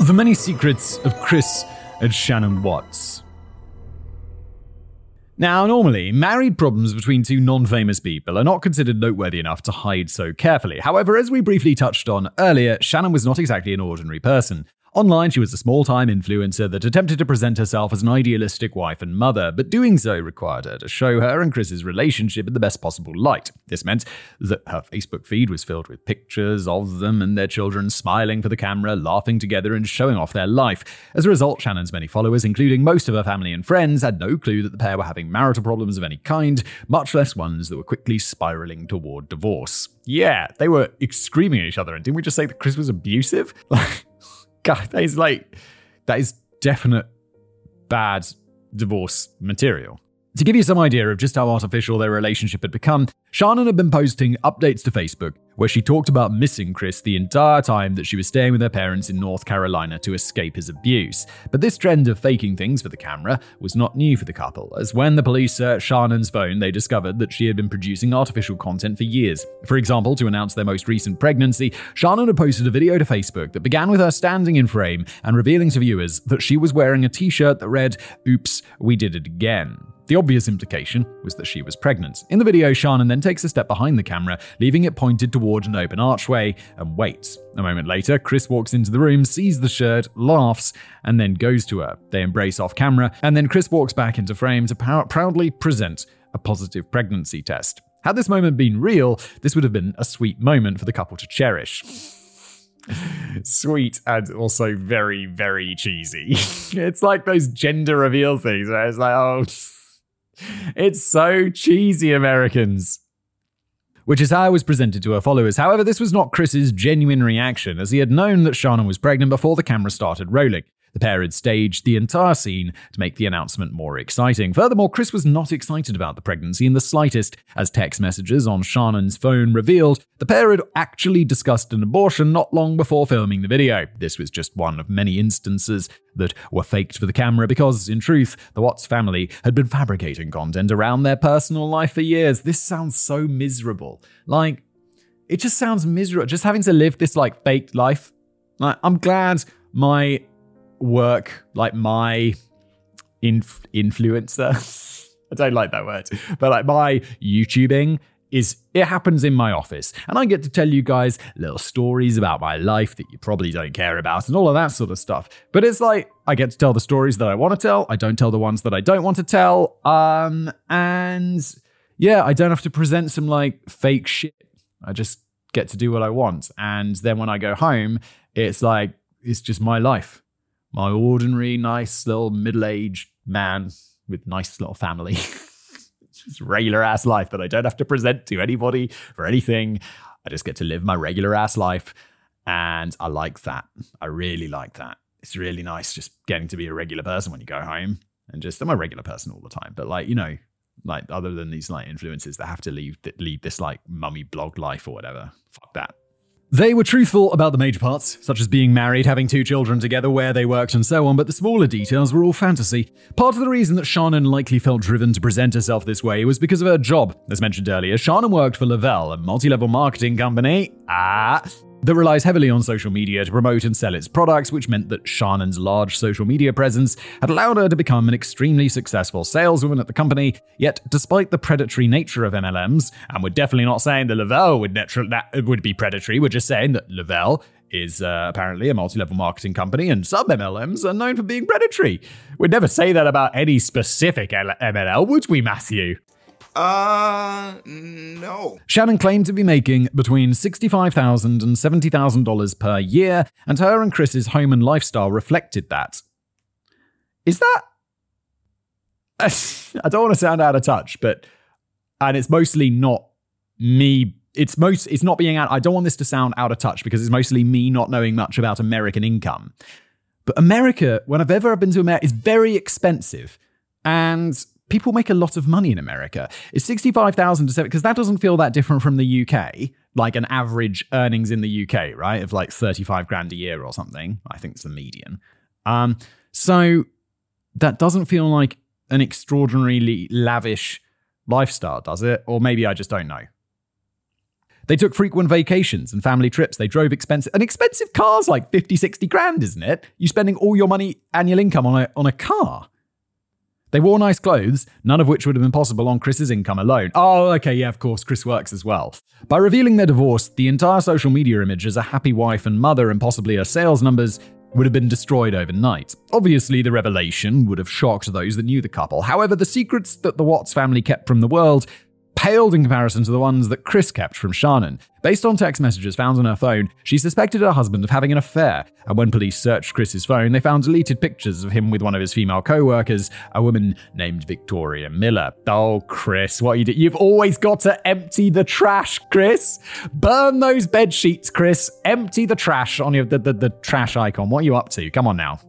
Speaker 1: The many secrets of Chris and Shannon Watts. Now, normally, married problems between two non famous people are not considered noteworthy enough to hide so carefully. However, as we briefly touched on earlier, Shannon was not exactly an ordinary person. Online, she was a small time influencer that attempted to present herself as an idealistic wife and mother, but doing so required her to show her and Chris's relationship in the best possible light. This meant that her Facebook feed was filled with pictures of them and their children smiling for the camera, laughing together, and showing off their life. As a result, Shannon's many followers, including most of her family and friends, had no clue that the pair were having marital problems of any kind, much less ones that were quickly spiraling toward divorce. Yeah, they were screaming at each other, and didn't we just say that Chris was abusive? [LAUGHS] God, that is like, that is definite bad divorce material. To give you some idea of just how artificial their relationship had become, Shannon had been posting updates to Facebook where she talked about missing Chris the entire time that she was staying with her parents in North Carolina to escape his abuse. But this trend of faking things for the camera was not new for the couple, as when the police searched Shannon's phone, they discovered that she had been producing artificial content for years. For example, to announce their most recent pregnancy, Shannon had posted a video to Facebook that began with her standing in frame and revealing to viewers that she was wearing a t shirt that read, Oops, we did it again. The obvious implication was that she was pregnant. In the video, Shannon then takes a step behind the camera, leaving it pointed toward an open archway, and waits. A moment later, Chris walks into the room, sees the shirt, laughs, and then goes to her. They embrace off camera, and then Chris walks back into frame to proudly present a positive pregnancy test. Had this moment been real, this would have been a sweet moment for the couple to cherish. [LAUGHS] Sweet and also very, very cheesy. [LAUGHS] it's like those gender reveal things where it's like, oh, it's so cheesy, Americans. Which is how it was presented to her followers. However, this was not Chris's genuine reaction, as he had known that Shannon was pregnant before the camera started rolling. The pair had staged the entire scene to make the announcement more exciting. Furthermore, Chris was not excited about the pregnancy in the slightest, as text messages on Shannon's phone revealed the pair had actually discussed an abortion not long before filming the video. This was just one of many instances that were faked for the camera because, in truth, the Watts family had been fabricating content around their personal life for years. This sounds so miserable. Like, it just sounds miserable. Just having to live this like faked life. Like, I'm glad my work, like my inf- influencer. [LAUGHS] I don't like that word, but like my YouTubing is it happens in my office and I get to tell you guys little stories about my life that you probably don't care about and all of that sort of stuff. But it's like I get to tell the stories that I want to tell. I don't tell the ones that I don't want to tell. Um and yeah, I don't have to present some like fake shit. I just get to do what I want. And then when I go home, it's like it's just my life my ordinary, nice little middle aged man with nice little family. [LAUGHS] just regular ass life that I don't have to present to anybody for anything. I just get to live my regular ass life. And I like that. I really like that. It's really nice just getting to be a regular person when you go home and just, I'm a regular person all the time. But like, you know, like other than these like influences that have to leave, lead this like mummy blog life or whatever. Fuck that. They were truthful about the major parts, such as being married, having two children together, where they worked, and so on, but the smaller details were all fantasy. Part of the reason that Shannon likely felt driven to present herself this way was because of her job. As mentioned earlier, Shannon worked for Le-Vel, a multi level marketing company. Ah, that relies heavily on social media to promote and sell its products, which meant that Shannon's large social media presence had allowed her to become an extremely successful saleswoman at the company. Yet, despite the predatory nature of MLMs, and we're definitely not saying that Le-Vel would, would be predatory, we're just saying that Le-Vel is uh, apparently a multi level marketing company, and some MLMs are known for being predatory. We'd never say that about any specific L- MLL, would we, Matthew?
Speaker 5: Uh, no.
Speaker 1: Shannon claimed to be making between $65,000 and $70,000 per year, and her and Chris's home and lifestyle reflected that. Is that. [LAUGHS] I don't want to sound out of touch, but. And it's mostly not me. It's most. It's not being out. I don't want this to sound out of touch because it's mostly me not knowing much about American income. But America, when I've ever been to America, is very expensive. And people make a lot of money in America. It's 65,000 to 7 because that doesn't feel that different from the UK, like an average earnings in the UK, right? Of like 35 grand a year or something. I think it's the median. Um, so that doesn't feel like an extraordinarily lavish lifestyle, does it? Or maybe I just don't know. They took frequent vacations and family trips. They drove expensive, an expensive car's like 50, 60 grand, isn't it? You're spending all your money, annual income on a, on a car. They wore nice clothes, none of which would have been possible on Chris's income alone. Oh, okay, yeah, of course, Chris works as well. By revealing their divorce, the entire social media image as a happy wife and mother and possibly her sales numbers would have been destroyed overnight. Obviously, the revelation would have shocked those that knew the couple. However, the secrets that the Watts family kept from the world paled in comparison to the ones that Chris kept from Shannon. Based on text messages found on her phone, she suspected her husband of having an affair, and when police searched Chris's phone, they found deleted pictures of him with one of his female co-workers, a woman named Victoria Miller. Oh, Chris, what you do? You've always got to empty the trash, Chris. Burn those bed sheets, Chris. Empty the trash on your the, the, the trash icon. What are you up to? Come on now.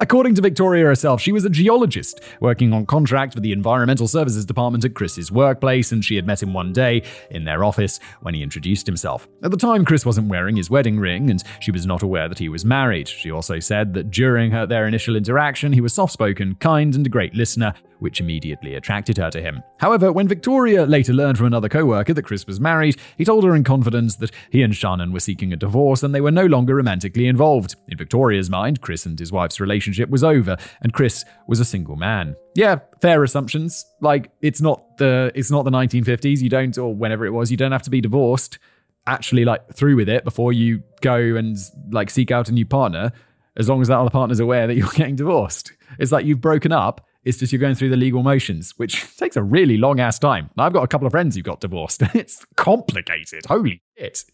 Speaker 1: According to Victoria herself, she was a geologist working on contract with the Environmental Services Department at Chris's workplace, and she had met him one day in their office when he introduced himself. At the time, Chris wasn't wearing his wedding ring, and she was not aware that he was married. She also said that during her, their initial interaction, he was soft spoken, kind, and a great listener, which immediately attracted her to him. However, when Victoria later learned from another co-worker that Chris was married, he told her in confidence that he and Shannon were seeking a divorce and they were no longer romantically involved. In Victoria's mind, Chris and his wife's relationship was over, and Chris was a single man. Yeah, fair assumptions. Like it's not the it's not the 1950s. You don't or whenever it was, you don't have to be divorced. Actually, like through with it before you go and like seek out a new partner. As long as that other partner's aware that you're [LAUGHS] getting divorced, it's like you've broken up it's just you're going through the legal motions, which [LAUGHS] takes a really long ass time. I've got a couple of friends who got divorced. [LAUGHS] it's complicated. Holy shit.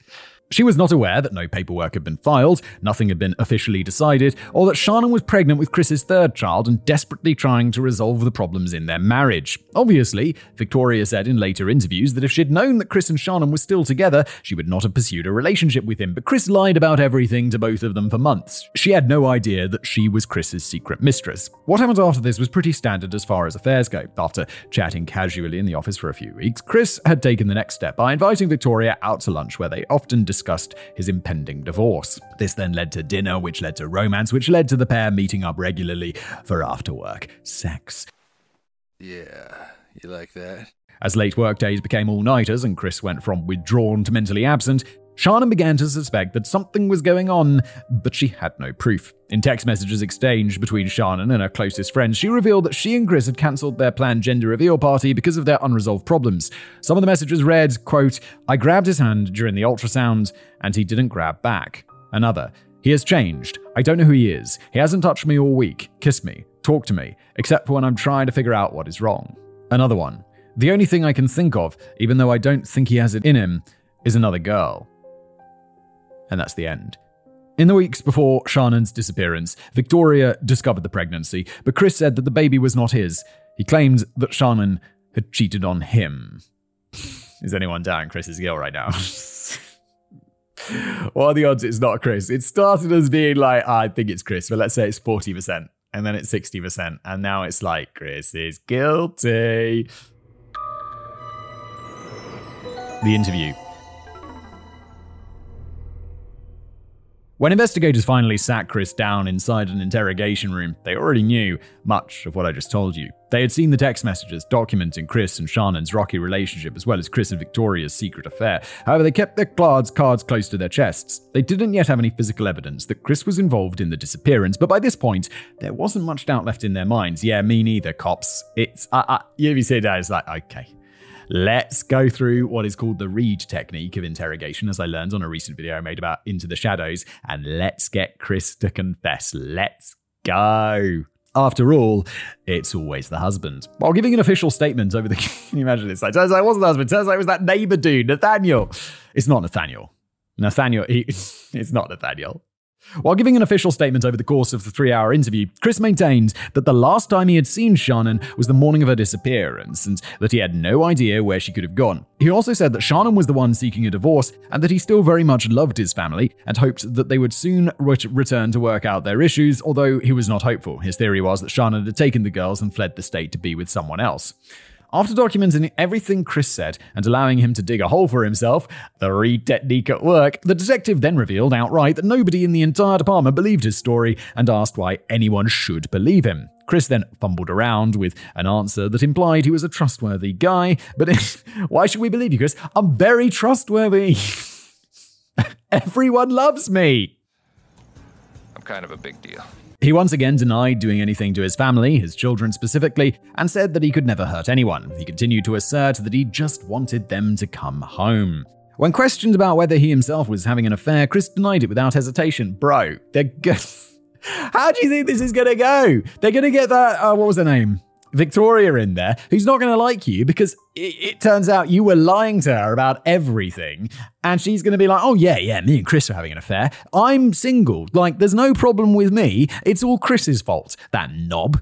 Speaker 1: She was not aware that no paperwork had been filed, nothing had been officially decided, or that Shannon was pregnant with Chris's third child and desperately trying to resolve the problems in their marriage. Obviously, Victoria said in later interviews that if she'd known that Chris and Shannon were still together, she would not have pursued a relationship with him, but Chris lied about everything to both of them for months. She had no idea that she was Chris's secret mistress. What happened after this was pretty standard as far as affairs go. After chatting casually in the office for a few weeks, Chris had taken the next step by inviting Victoria out to lunch where they often discussed discussed his impending divorce. This then led to dinner, which led to romance, which led to the pair meeting up regularly for after work sex.
Speaker 5: Yeah, you like that?
Speaker 1: As late workdays became all nighters and Chris went from withdrawn to mentally absent, Shannon began to suspect that something was going on, but she had no proof. In text messages exchanged between Shannon and her closest friends, she revealed that she and Chris had cancelled their planned gender reveal party because of their unresolved problems. Some of the messages read, quote, I grabbed his hand during the ultrasound, and he didn't grab back. Another, he has changed. I don't know who he is. He hasn't touched me all week, kissed me, talked to me, except for when I'm trying to figure out what is wrong. Another one, the only thing I can think of, even though I don't think he has it in him, is another girl and that's the end. In the weeks before Shannon's disappearance, Victoria discovered the pregnancy, but Chris said that the baby was not his. He claimed that Shannon had cheated on him. [LAUGHS] Is anyone down Chris's guilt right now? [LAUGHS] what are the odds it's not Chris? It started as being like, ah, I think it's Chris, but let's say it's 40%, and then it's 60%, and now it's like, Chris is guilty. The interview When investigators finally sat Chris down inside an interrogation room, they already knew much of what I just told you. They had seen the text messages documenting Chris and Shannon's rocky relationship, as well as Chris and Victoria's secret affair. However, they kept their cards, cards close to their chests. They didn't yet have any physical evidence that Chris was involved in the disappearance, but by this point, there wasn't much doubt left in their minds. Yeah, me neither, cops. It's, uh, uh, you see that, it's like, okay. Let's go through what is called the Reid technique of interrogation, as I learned on a recent video I made about Into the Shadows, and let's get Chris to confess. Let's go. After all, it's always the husband. While giving an official statement over the. [LAUGHS] Can you imagine this? Like, turns out it wasn't the husband. Turns out it was that neighbor dude, Nathaniel. It's not Nathaniel. Nathaniel, he, [LAUGHS] it's not Nathaniel. While giving an official statement over the course of the three hour interview, Chris maintained that the last time he had seen Shannon was the morning of her disappearance and that he had no idea where she could have gone. He also said that Shannon was the one seeking a divorce and that he still very much loved his family and hoped that they would soon return to work out their issues, although he was not hopeful. His theory was that Shannon had taken the girls and fled the state to be with someone else. After documenting everything Chris said and allowing him to dig a hole for himself, the Reid technique at work, the detective then revealed outright that nobody in the entire department believed his story and asked why anyone should believe him. Chris then fumbled around with an answer that implied he was a trustworthy guy, but [LAUGHS] why should we believe you, Chris? I'm very trustworthy. [LAUGHS] Everyone loves me.
Speaker 6: I'm kind of a big deal.
Speaker 1: He once again denied doing anything to his family, his children specifically, and said that he could never hurt anyone. He continued to assert that he just wanted them to come home. When questioned about whether he himself was having an affair, Chris denied it without hesitation. Bro, they're good. [LAUGHS] How do you think this is gonna go? They're gonna get that. Uh, what was her name? Victoria in there, who's not going to like you because it, it, turns out you were lying to her about everything. And she's going to be like, oh, yeah, yeah, me and Chris are having an affair. I'm single. Like, there's no problem with me. It's all Chris's fault, that knob.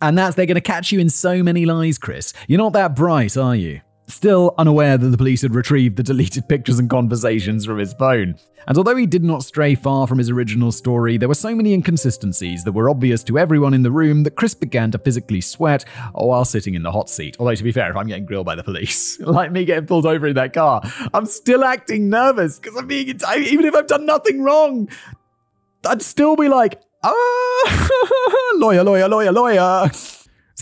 Speaker 1: And that's, they're going to catch you in so many lies, Chris. You're not that bright, are you? Still unaware that the police had retrieved the deleted pictures and conversations from his phone. And although he did not stray far from his original story, there were so many inconsistencies that were obvious to everyone in the room that Chris began to physically sweat while sitting in the hot seat. Although, to be fair, if I'm getting grilled by the police, [LAUGHS] like me getting pulled over in that car, I'm still acting nervous because I'm being, even if I've done nothing wrong, I'd still be like, ah, [LAUGHS] lawyer, lawyer, lawyer, lawyer.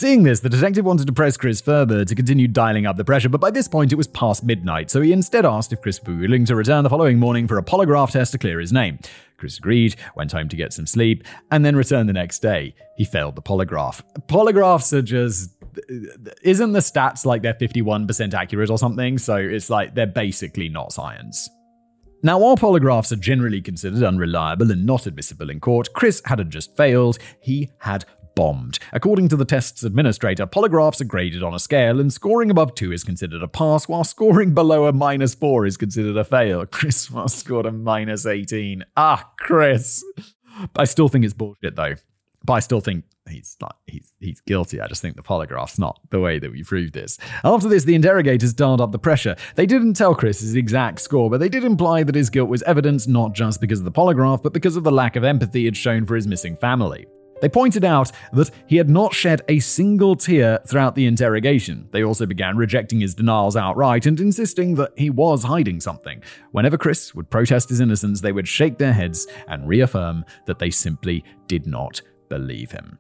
Speaker 1: Seeing this, the detective wanted to press Chris further to continue dialing up the pressure, but by this point it was past midnight, so he instead asked if Chris would be willing to return the following morning for a polygraph test to clear his name. Chris agreed, went home to get some sleep, and then returned the next day. He failed the polygraph. Polygraphs are just. Isn't the stats like they're 51% accurate or something? So it's like they're basically not science. Now, while polygraphs are generally considered unreliable and not admissible in court, Chris hadn't just failed, he had bombed. According to the test's administrator, polygraphs are graded on a scale, and scoring above 2 is considered a pass, while scoring below a minus 4 is considered a fail. [LAUGHS] Chris Moss scored a minus 18. Ah, Chris. I still think it's bullshit, though. But I still think he's not he's he's guilty. I just think the polygraph's not the way that we proved this. After this, the interrogators dialed up the pressure. They didn't tell Chris his exact score, but they did imply that his guilt was evidence not just because of the polygraph, but because of the lack of empathy it shown for his missing family. They pointed out that he had not shed a single tear throughout the interrogation. They also began rejecting his denials outright and insisting that he was hiding something. Whenever Chris would protest his innocence, they would shake their heads and reaffirm that they simply did not believe him.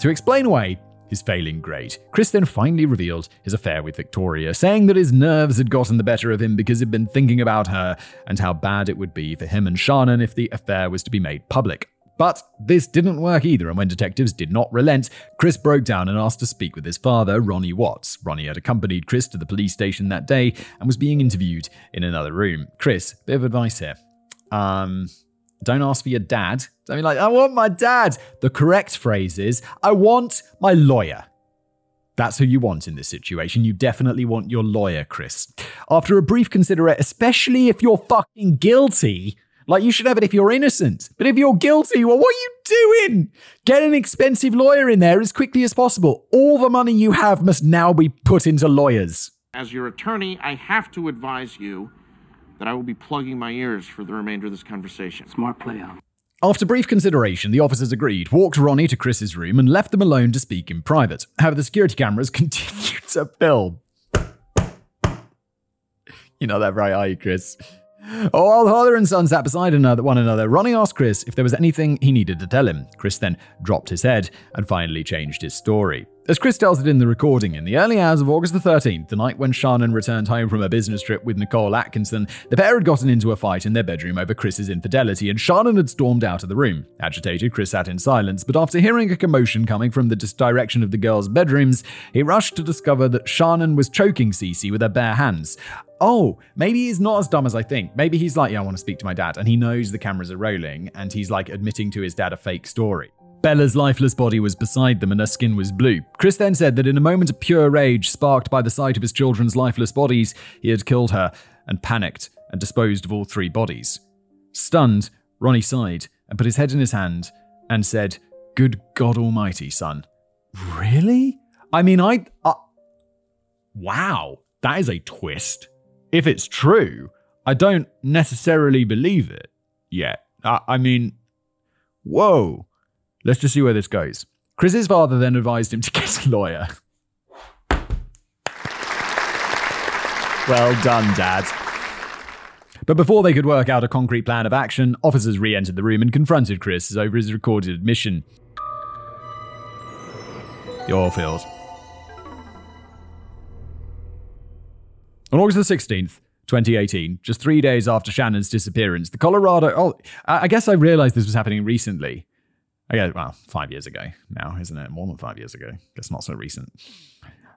Speaker 1: To explain away his failing grade, Chris then finally revealed his affair with Victoria, saying that his nerves had gotten the better of him because he'd been thinking about her and how bad it would be for him and Shannon if the affair was to be made public. But this didn't work either, and when detectives did not relent, Chris broke down and asked to speak with his father, Ronnie Watts. Ronnie had accompanied Chris to the police station that day and was being interviewed in another room. Chris, bit of advice here. Um, don't ask for your dad. Don't be like, I want my dad. The correct phrase is, I want my lawyer. That's who you want in this situation. You definitely want your lawyer, Chris. After a brief consideration, especially if you're fucking guilty, like you should have it if you're innocent. But if you're guilty, well, what are you doing? Get an expensive lawyer in there as quickly as possible. All the money you have must now be put into lawyers.
Speaker 7: As your attorney, I have to advise you that I will be plugging my ears for the remainder of this conversation.
Speaker 8: Smart play out.
Speaker 1: After brief consideration, the officers agreed, walked Ronnie to Chris's room, and left them alone to speak in private. However, the security cameras [LAUGHS] continued to film. You're not that right, are you, Chris? Oh, while father and son sat beside one another, Ronnie asked Chris if there was anything he needed to tell him. Chris then dropped his head and finally changed his story. As Chris tells it in the recording, in the early hours of August the 13th, the night when Shannon returned home from a business trip with Nicole Atkinson, the pair had gotten into a fight in their bedroom over Chris's infidelity, and Shannon had stormed out of the room. Agitated, Chris sat in silence, but after hearing a commotion coming from the direction of the girls' bedrooms, he rushed to discover that Shannon was choking Cece with her bare hands. Oh, maybe he's not as dumb as I think. Maybe he's like, yeah, I want to speak to my dad, and he knows the cameras are rolling, and he's like admitting to his dad a fake story. Bella's lifeless body was beside them and her skin was blue. Chris then said that in a moment of pure rage, sparked by the sight of his children's lifeless bodies, he had killed her and panicked and disposed of all three bodies. Stunned, Ronnie sighed and put his head in his hand and said, Good God Almighty, son. Really? I mean, I. Uh, wow, that is a twist. If it's true, I don't necessarily believe it yet. I, I mean, whoa. Let's just see where this goes. Chris's father then advised him to get a lawyer. well done, Dad. But before they could work out a concrete plan of action, officers re entered the room and confronted Chris over his recorded admission. The oil field. On August the 16th, 2018, just three days after Shannon's disappearance, the Colorado. Oh, I guess I realized this was happening recently. Oh, I guess, well, five years ago now, isn't it? More than five years ago. Guess not so recent.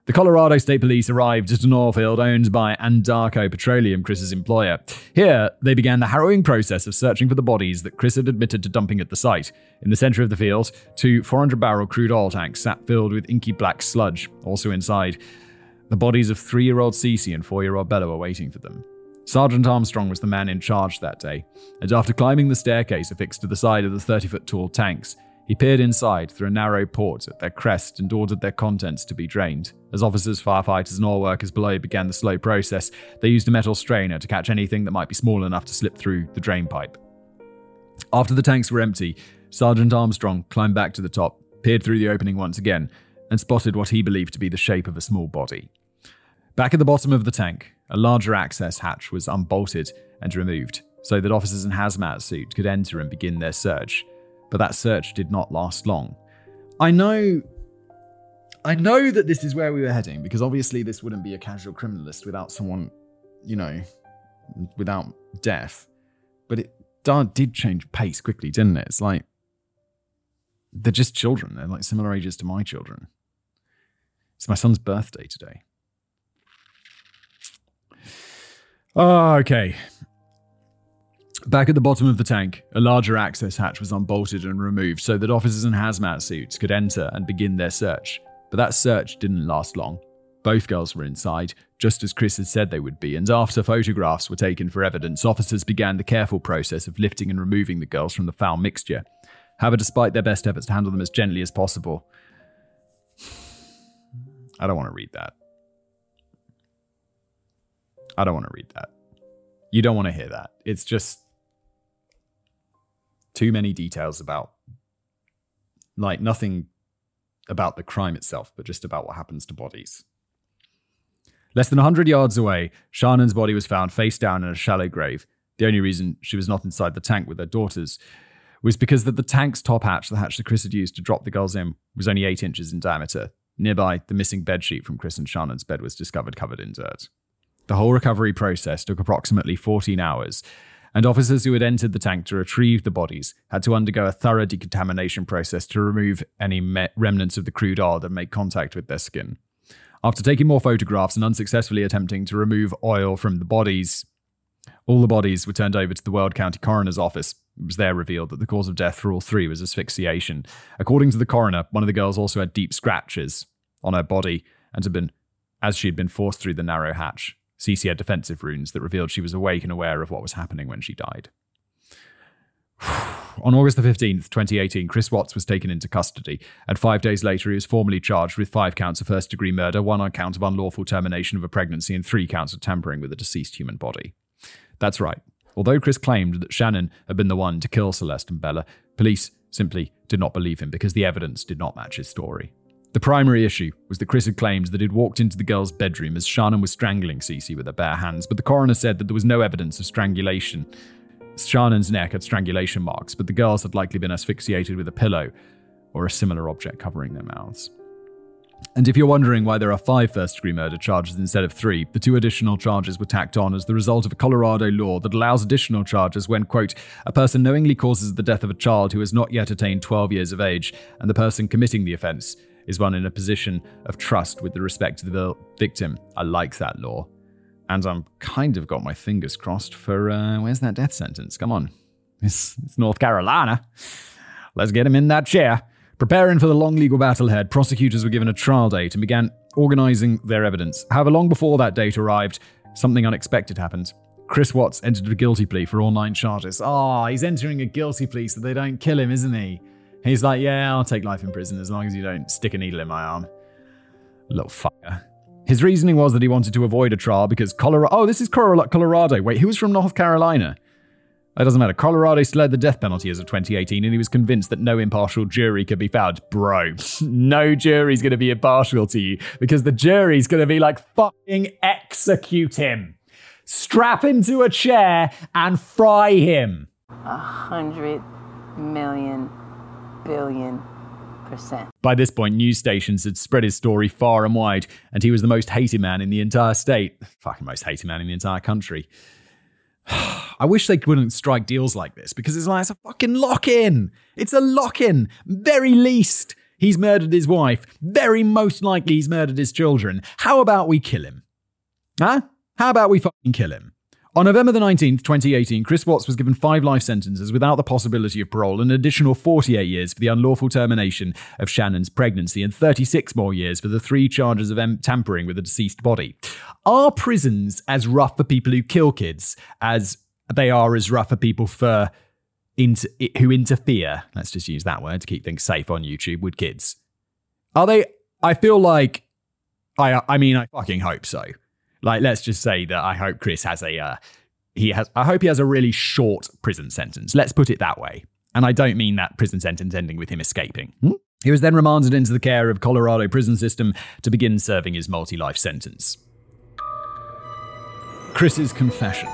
Speaker 1: The Colorado State Police arrived at an oil field owned by Anadarko Petroleum, Chris's employer. Here, they began the harrowing process of searching for the bodies that Chris had admitted to dumping at the site. In the center of the field, two 400 barrel crude oil tanks sat filled with inky black sludge. Also inside, the bodies of three year old Cece and four year old Bella were waiting for them. Sergeant Armstrong was the man in charge that day, and after climbing the staircase affixed to the side of the 30 foot tall tanks, he peered inside through a narrow port at their crest and ordered their contents to be drained. As officers, firefighters, and oil workers below began the slow process, they used a metal strainer to catch anything that might be small enough to slip through the drain pipe. After the tanks were empty, Sergeant Armstrong climbed back to the top, peered through the opening once again, and spotted what he believed to be the shape of a small body. Back at the bottom of the tank, a larger access hatch was unbolted and removed so that officers in hazmat suits could enter and begin their search but that search did not last long. I know I know that this is where we were heading because obviously this wouldn't be a casual criminalist without someone, you know, without death. But it did change pace quickly, didn't it? It's like they're just children. They're like similar ages to my children. It's my son's birthday today. Oh, okay. Back at the bottom of the tank, a larger access hatch was unbolted and removed so that officers in hazmat suits could enter and begin their search. But that search didn't last long. Both girls were inside, just as Chris had said they would be, and after photographs were taken for evidence, officers began the careful process of lifting and removing the girls from the foul mixture. However, despite their best efforts to handle them as gently as possible, [SIGHS] I don't want to read that. I don't want to read that. You don't want to hear that. It's just too many details about like nothing about the crime itself, but just about what happens to bodies. Less than 100 yards away, Shannon's body was found face down in a shallow grave. The only reason she was not inside the tank with her daughters was because that the tank's top hatch, the hatch that Chris had used to drop the girls in, was only 8 inches in diameter. Nearby, the missing bedsheet from Chris and Shannon's bed was discovered covered in dirt. The whole recovery process took approximately 14 hours, and officers who had entered the tank to retrieve the bodies had to undergo a thorough decontamination process to remove any me- remnants of the crude oil that made contact with their skin. After taking more photographs and unsuccessfully attempting to remove oil from the bodies, all the bodies were turned over to the Weld County Coroner's Office. It was there revealed that the cause of death for all three was asphyxiation. According to the coroner, one of the girls also had deep scratches on her body and had been, as she had been forced through the narrow hatch. Cece had defensive runes that revealed she was awake and aware of what was happening when she died. [SIGHS] On August the 15th, 2018, Chris Watts was taken into custody, and five days later, he was formally charged with five counts of first degree murder, one on count of unlawful termination of a pregnancy, and three counts of tampering with a deceased human body. That's right. Although Chris claimed that Shannon had been the one to kill Celeste and Bella, police simply did not believe him because the evidence did not match his story. The primary issue was that Chris had claimed that he'd walked into the girl's bedroom as Shannon was strangling Cece with her bare hands, but the coroner said that there was no evidence of strangulation. Shannon's neck had strangulation marks, but the girls had likely been asphyxiated with a pillow or a similar object covering their mouths. And if you're wondering why there are five first degree murder charges instead of three, the two additional charges were tacked on as the result of a Colorado law that allows additional charges when, quote, a person knowingly causes the death of a child who has not yet attained 12 years of age, and the person committing the offense is one in a position of trust with the respect to the victim. I like that law. And I'm kind of got my fingers crossed for uh, where's that death sentence? Come on. It's, it's North Carolina. Let's get him in that chair. Preparing for the long legal battle ahead, prosecutors were given a trial date and began organizing their evidence. However, long before that date arrived, something unexpected happened. Chris Watts entered a guilty plea for all nine charges. Oh, he's entering a guilty plea so they don't kill him, isn't he? He's like, yeah, I'll take life in prison as long as you don't stick a needle in my arm. Little fucker. His reasoning was that he wanted to avoid a trial because Colorado. Oh, this is Colorado. Wait, who was from North Carolina? It doesn't matter. Colorado still had the death penalty as of 2018, and he was convinced that no impartial jury could be found. Bro, [LAUGHS] no jury's going to be impartial to you because the jury's going to be like, fucking execute him. Strap him to a chair and fry him.
Speaker 8: A hundred million billion percent.
Speaker 1: By this point, news stations had spread his story far and wide, and he was the most hated man in the entire state. Fucking most hated man in the entire country. [SIGHS] I wish they wouldn't strike deals like this because it's like it's a fucking lock in. It's a lock in. Very least, he's murdered his wife. Very most likely, he's murdered his children. How about we kill him? Huh? How about we fucking kill him? On November the 19th, 2018, Chris Watts was given five life sentences without the possibility of parole, and an additional 48 years for the unlawful termination of Shannon's pregnancy, and 36 more years for the three charges of tampering with a deceased body. Are prisons as rough for people who kill kids as they are as rough for people for inter- who interfere? Let's just use that word to keep things safe on YouTube with kids. Are they? I feel like I. I mean, I fucking hope so. Like, let's just say that I hope Chris has a, uh, he has, I hope he has a really short prison sentence. Let's put it that way. And I don't mean that prison sentence ending with him escaping. Hmm? He was then remanded into the care of Colorado prison system to begin serving his multi life sentence. Chris's confession.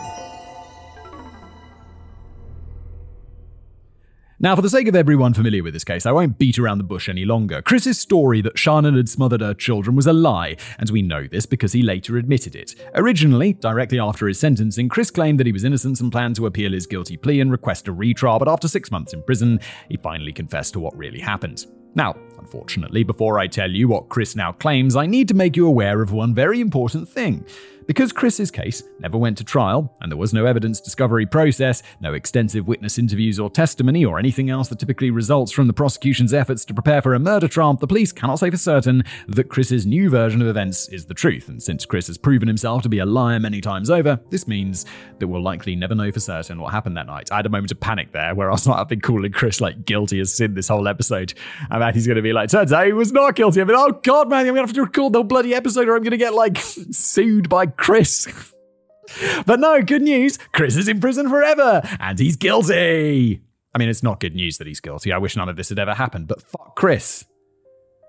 Speaker 1: Now, for the sake of everyone familiar with this case, I won't beat around the bush any longer. Chris's story that Shannon had smothered her children was a lie, and we know this because he later admitted it. Originally, directly after his sentencing, Chris claimed that he was innocent and planned to appeal his guilty plea and request a retrial, but after six months in prison, he finally confessed to what really happened. Now, unfortunately, before I tell you what Chris now claims, I need to make you aware of one very important thing. Because Chris's case never went to trial, and there was no evidence discovery process, no extensive witness interviews or testimony, or anything else that typically results from the prosecution's efforts to prepare for a murder trial, the police cannot say for certain that Chris's new version of events is the truth. And since Chris has proven himself to be a liar many times over, this means that we'll likely never know for certain what happened that night. I had a moment of panic there where I was like, I've been calling Chris like guilty as sin this whole episode. And Matthew's going to be like, turns out he was not guilty. I mean, oh God, man, I'm to have to record the bloody episode or I'm to get like [LAUGHS] sued by Chris. [LAUGHS] but no, good news Chris is in prison forever and he's guilty. I mean, it's not good news that he's guilty. I wish none of this had ever happened, but fuck Chris.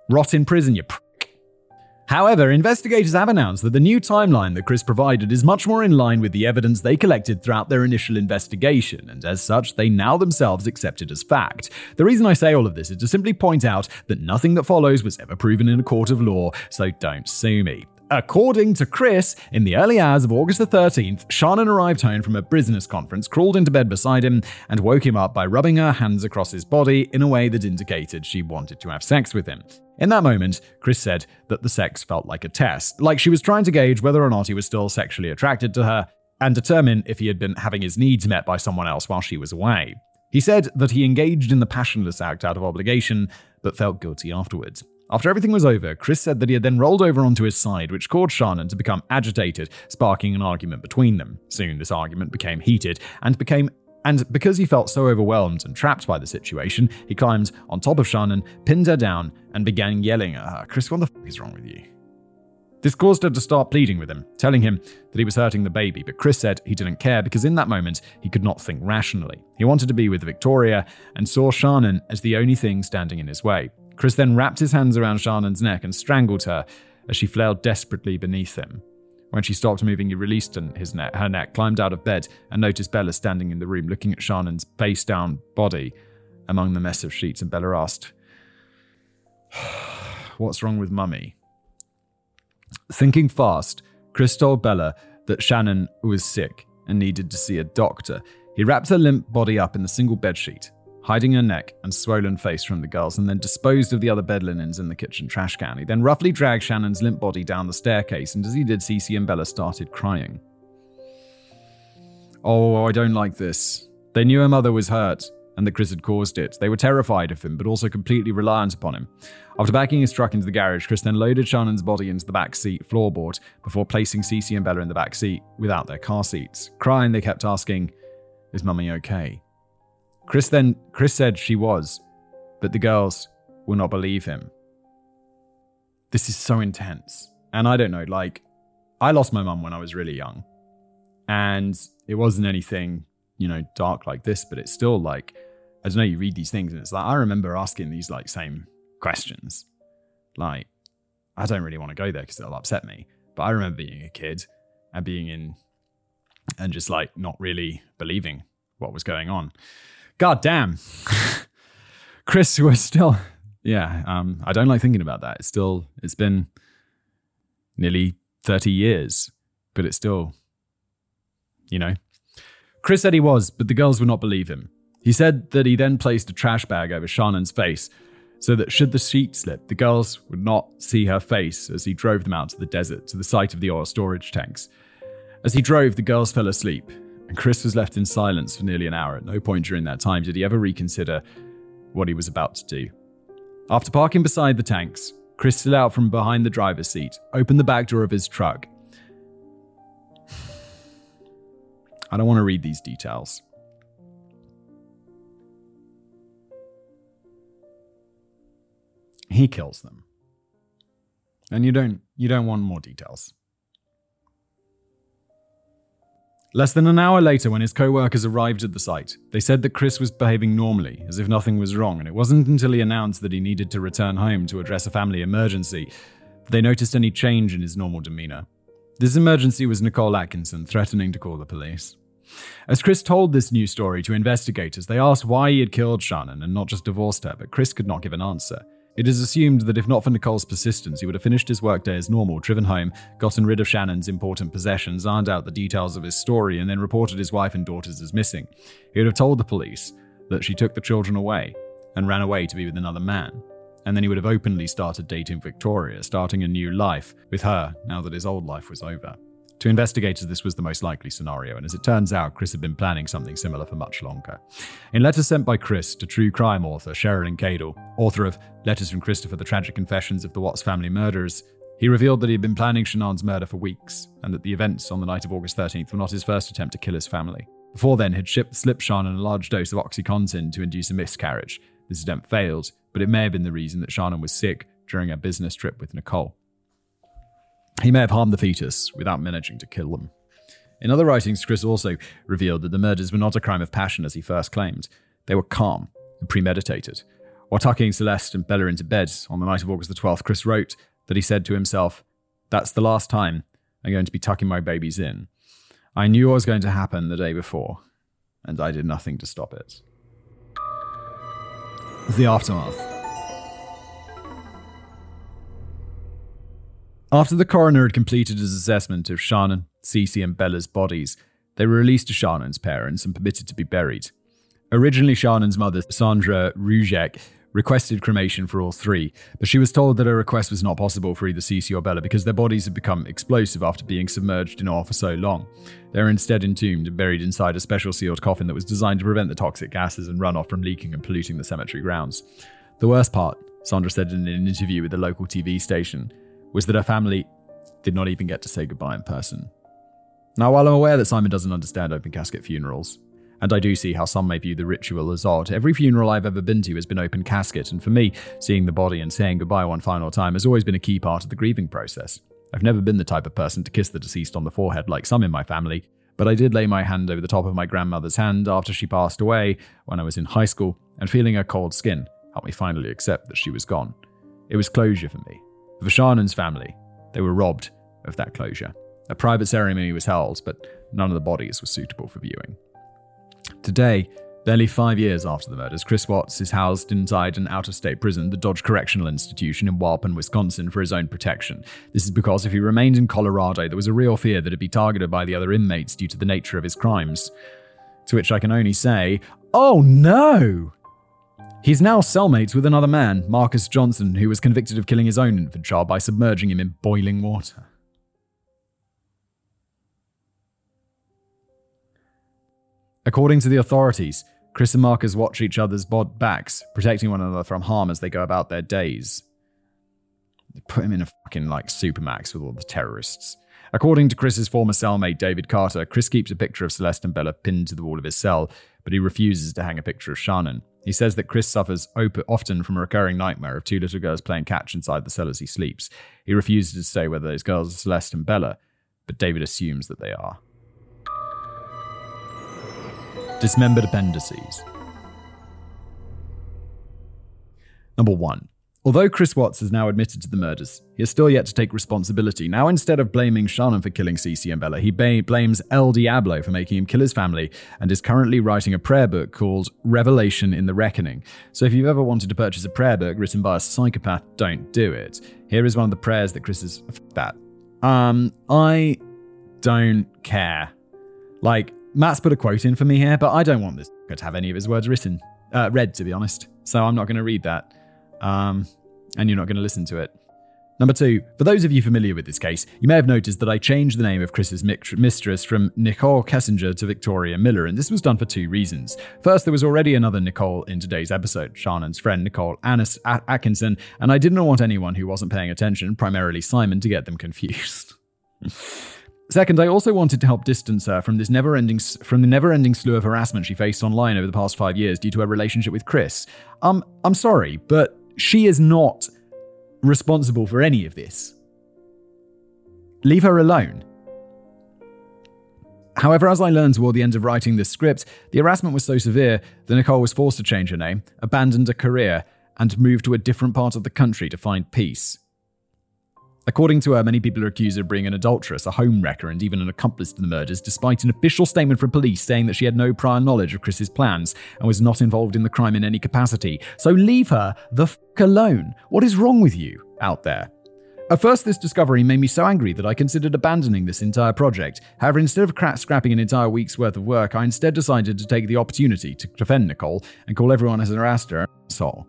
Speaker 1: Rot in prison, you prick. However, investigators have announced that the new timeline that Chris provided is much more in line with the evidence they collected throughout their initial investigation, and as such, they now themselves accept it as fact. The reason I say all of this is to simply point out that nothing that follows was ever proven in a court of law, so don't sue me. According to Chris, in the early hours of August the 13th, Shannon arrived home from a business conference, crawled into bed beside him, and woke him up by rubbing her hands across his body in a way that indicated she wanted to have sex with him. In that moment, Chris said that the sex felt like a test, like she was trying to gauge whether or not he was still sexually attracted to her and determine if he had been having his needs met by someone else while she was away. He said that he engaged in the passionless act out of obligation, but felt guilty afterwards. After everything was over, Chris said that he had then rolled over onto his side, which caused Shannon to become agitated, sparking an argument between them. Soon, this argument became heated and became and because he felt so overwhelmed and trapped by the situation, he climbed on top of Shannon, pinned her down, and began yelling at her, Chris, what the fuck is wrong with you? This caused her to start pleading with him, telling him that he was hurting the baby, but Chris said he didn't care because in that moment he could not think rationally. He wanted to be with Victoria and saw Shannon as the only thing standing in his way. Chris then wrapped his hands around Shannon's neck and strangled her as she flailed desperately beneath him. When she stopped moving, he released his neck, her neck, climbed out of bed, and noticed Bella standing in the room looking at Shannon's face down body among the mess of sheets. And Bella asked, [SIGHS] what's wrong with Mummy? Thinking fast, Chris told Bella that Shannon was sick and needed to see a doctor. He wrapped her limp body up in the single bedsheet, hiding her neck and swollen face from the girls, and then disposed of the other bed linens in the kitchen trash can. He then roughly dragged Shannon's limp body down the staircase, and as he did, Cece and Bella started crying. Oh, oh I don't like this. They knew her mother was hurt, and that Chris had caused it. They were terrified of him, but also completely reliant upon him. After backing his truck into the garage, Chris then loaded Shannon's body into the back seat floorboard before placing Cece and Bella in the back seat without their car seats. Crying, they kept asking, Is Mummy okay? Chris then Chris said she was, but the girls will not believe him. This is so intense. And I don't know, like I lost my mum when I was really young. And it wasn't anything, you know, dark like this, but it's still like I don't know, you read these things and it's like I remember asking these like same questions. Like, I don't really want to go there because it'll upset me. But I remember being a kid and being in and just like not really believing what was going on. God damn. Chris was still yeah, um, I don't like thinking about that. It's still it's been nearly 30 years, but it's still you know. Chris said he was, but the girls would not believe him. He said that he then placed a trash bag over Shannon's face so that should the sheet slip, the girls would not see her face as he drove them out to the desert to the site of the oil storage tanks. As he drove, the girls fell asleep, and Chris was left in silence for nearly an hour. At no point during that time did he ever reconsider what he was about to do. After parking beside the tanks, Chris stood out from behind the driver's seat, opened the back door of his truck. [SIGHS] I don't want to read these details. He kills them. And you don't you don't want more details. Less than an hour later, when his co workers arrived at the site, they said that Chris was behaving normally, as if nothing was wrong, and it wasn't until he announced that he needed to return home to address a family emergency that they noticed any change in his normal demeanor. This emergency was Nicole Atkinson threatening to call the police. As Chris told this new story to investigators, they asked why he had killed Shannon and not just divorced her, but Chris could not give an answer. It is assumed that if not for Nicole's persistence, he would have finished his workday as normal, driven home, gotten rid of Shannon's important possessions, ironed out the details of his story, and then reported his wife and daughters as missing. He would have told the police that she took the children away and ran away to be with another man. And then he would have openly started dating Victoria, starting a new life with her now that his old life was over. To investigators, this was the most likely scenario, and as it turns out, Chris had been planning something similar for much longer. In letters sent by Chris to true crime author Cheryln Cadle, author of Letters from Christopher The Tragic Confessions of the Watts Family Murderers, he revealed that he had been planning Shanann's murder for weeks, and that the events on the night of August 13th were not his first attempt to kill his family. Before then, he'd shipped, slipped Shannon a large dose of OxyContin to induce a miscarriage. This attempt failed, but it may have been the reason that Shannon was sick during a business trip with Nicole. He may have harmed the fetus without managing to kill them. In other writings, Chris also revealed that the murders were not a crime of passion as he first claimed. They were calm and premeditated. While tucking Celeste and Bella into bed on the night of August the 12th, Chris wrote that he said to himself, That's the last time I'm going to be tucking my babies in. I knew what was going to happen the day before, and I did nothing to stop it. The aftermath. After the coroner had completed his assessment of Shannon, Cece, and Bella's bodies, they were released to Shannon's parents and permitted to be buried. Originally, Shannon's mother, Sandra Rzucek, requested cremation for all three, but she was told that her request was not possible for either Cece or Bella because their bodies had become explosive after being submerged in oil for so long. They were instead entombed and buried inside a special sealed coffin that was designed to prevent the toxic gases and runoff from leaking and polluting the cemetery grounds. The worst part, Sandra said in an interview with the local TV station, was that her family did not even get to say goodbye in person. Now, while I'm aware that Simon doesn't understand open casket funerals, and I do see how some may view the ritual as odd, every funeral I've ever been to has been open casket, and for me, seeing the body and saying goodbye one final time has always been a key part of the grieving process. I've never been the type of person to kiss the deceased on the forehead like some in my family, but I did lay my hand over the top of my grandmother's hand after she passed away when I was in high school, and feeling her cold skin helped me finally accept that she was gone. It was closure for me, for Shannon's family, they were robbed of that closure. A private ceremony was held, but none of the bodies were suitable for viewing. Today, Barely five years after the murders, Chris Watts is housed inside an out of state prison, the Dodge Correctional Institution in Waupun, Wisconsin, for his own protection. This is because if he remained in Colorado, there was a real fear that he'd be targeted by the other inmates due to the nature of his crimes. To which I can only say, oh no! He's now cellmates with another man, Marcus Johnson, who was convicted of killing his own infant child by submerging him in boiling water. According to the authorities, Chris and Marcus watch each other's bod- backs, protecting one another from harm as they go about their days. They put him in a fucking like supermax with all the terrorists. According to Chris's former cellmate David Carter, Chris keeps a picture of Celeste and Bella pinned to the wall of his cell, but he refuses to hang a picture of Shannon. He says that Chris suffers op- often from a recurring nightmare of two little girls playing catch inside the cell as he sleeps. He refuses to say whether those girls are Celeste and Bella, but David assumes that they are. Dismembered appendices. Number one. Although Chris Watts has now admitted to the murders, he has still yet to take responsibility. Now, instead of blaming Shannon for killing Cece and Bella, he ba- blames El Diablo for making him kill his family and is currently writing a prayer book called Revelation in the Reckoning. So, if you've ever wanted to purchase a prayer book written by a psychopath, don't do it. Here is one of the prayers that Chris has. That. Um, I don't care. Like, Matt's put a quote in for me here, but I don't want this to have any of his words written, uh, read, to be honest. So I'm not going to read that. Um, and you're not going to listen to it. Number two, for those of you familiar with this case, you may have noticed that I changed the name of Chris's mistress from Nichol Kessinger to Victoria Miller, and this was done for two reasons. First, there was already another Nicole in today's episode, Shannon's friend Nicole Annis Atkinson, and I didn't want anyone who wasn't paying attention, primarily Simon, to get them [LAUGHS] confused. Second, I also wanted to help distance her from this never-ending from the never-ending slew of harassment she faced online over the past five years due to her relationship with Chris. Um, I'm sorry, but she is not responsible for any of this. Leave her alone. However, as I learned toward the end of writing this script, the harassment was so severe that Nichol was forced to change her name, abandoned a career, and move to a different part of the country to find peace. According to her, many people are accused of being an adulteress, a home wrecker, and even an accomplice to the murders, despite an official statement from police saying that she had no prior knowledge of Chris's plans and was not involved in the crime in any capacity. So leave her the fuck alone. What is wrong with you out there? At first, this discovery made me so angry that I considered abandoning this entire project. However, instead of cra- scrapping an entire week's worth of work, I instead decided to take the opportunity to defend Nichol and call everyone as an asshole.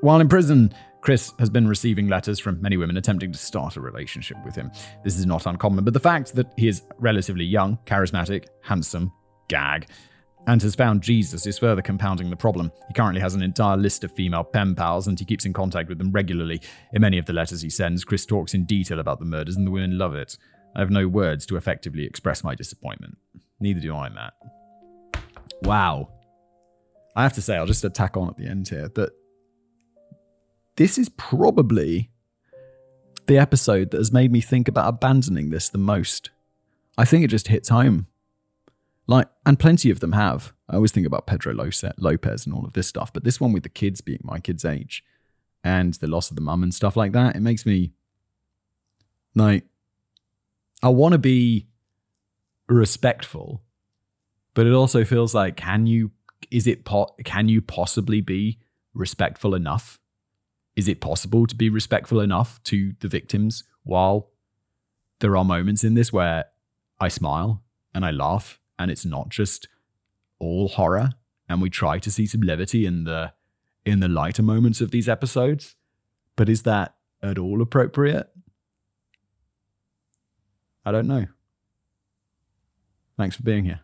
Speaker 1: While in prison, Chris has been receiving letters from many women attempting to start a relationship with him. This is not uncommon, but the fact that he is relatively young, charismatic, handsome, gag, and has found Jesus is further compounding the problem. He currently has an entire list of female pen pals, and he keeps in contact with them regularly. In many of the letters he sends, Chris talks in detail about the murders, and the women love it. I have no words to effectively express my disappointment. Neither do I, Matt. Wow. I have to say, I'll just attack on at the end here that this is probably the episode that has made me think about abandoning this the most. I think it just hits home. Like, and plenty of them have. I always think about Pedro Lopez and all of this stuff, but this one with the kids being my kid's age and the loss of the mum and stuff like that, it makes me like, I want to be respectful, but it also feels like, can you, is it, po- can you possibly be respectful enough is it possible to be respectful enough to the victims while there are moments in this where I smile and I laugh and it's not just all horror and we try to see some levity in the in the lighter moments of these episodes but is that at all appropriate? I don't know. Thanks for being here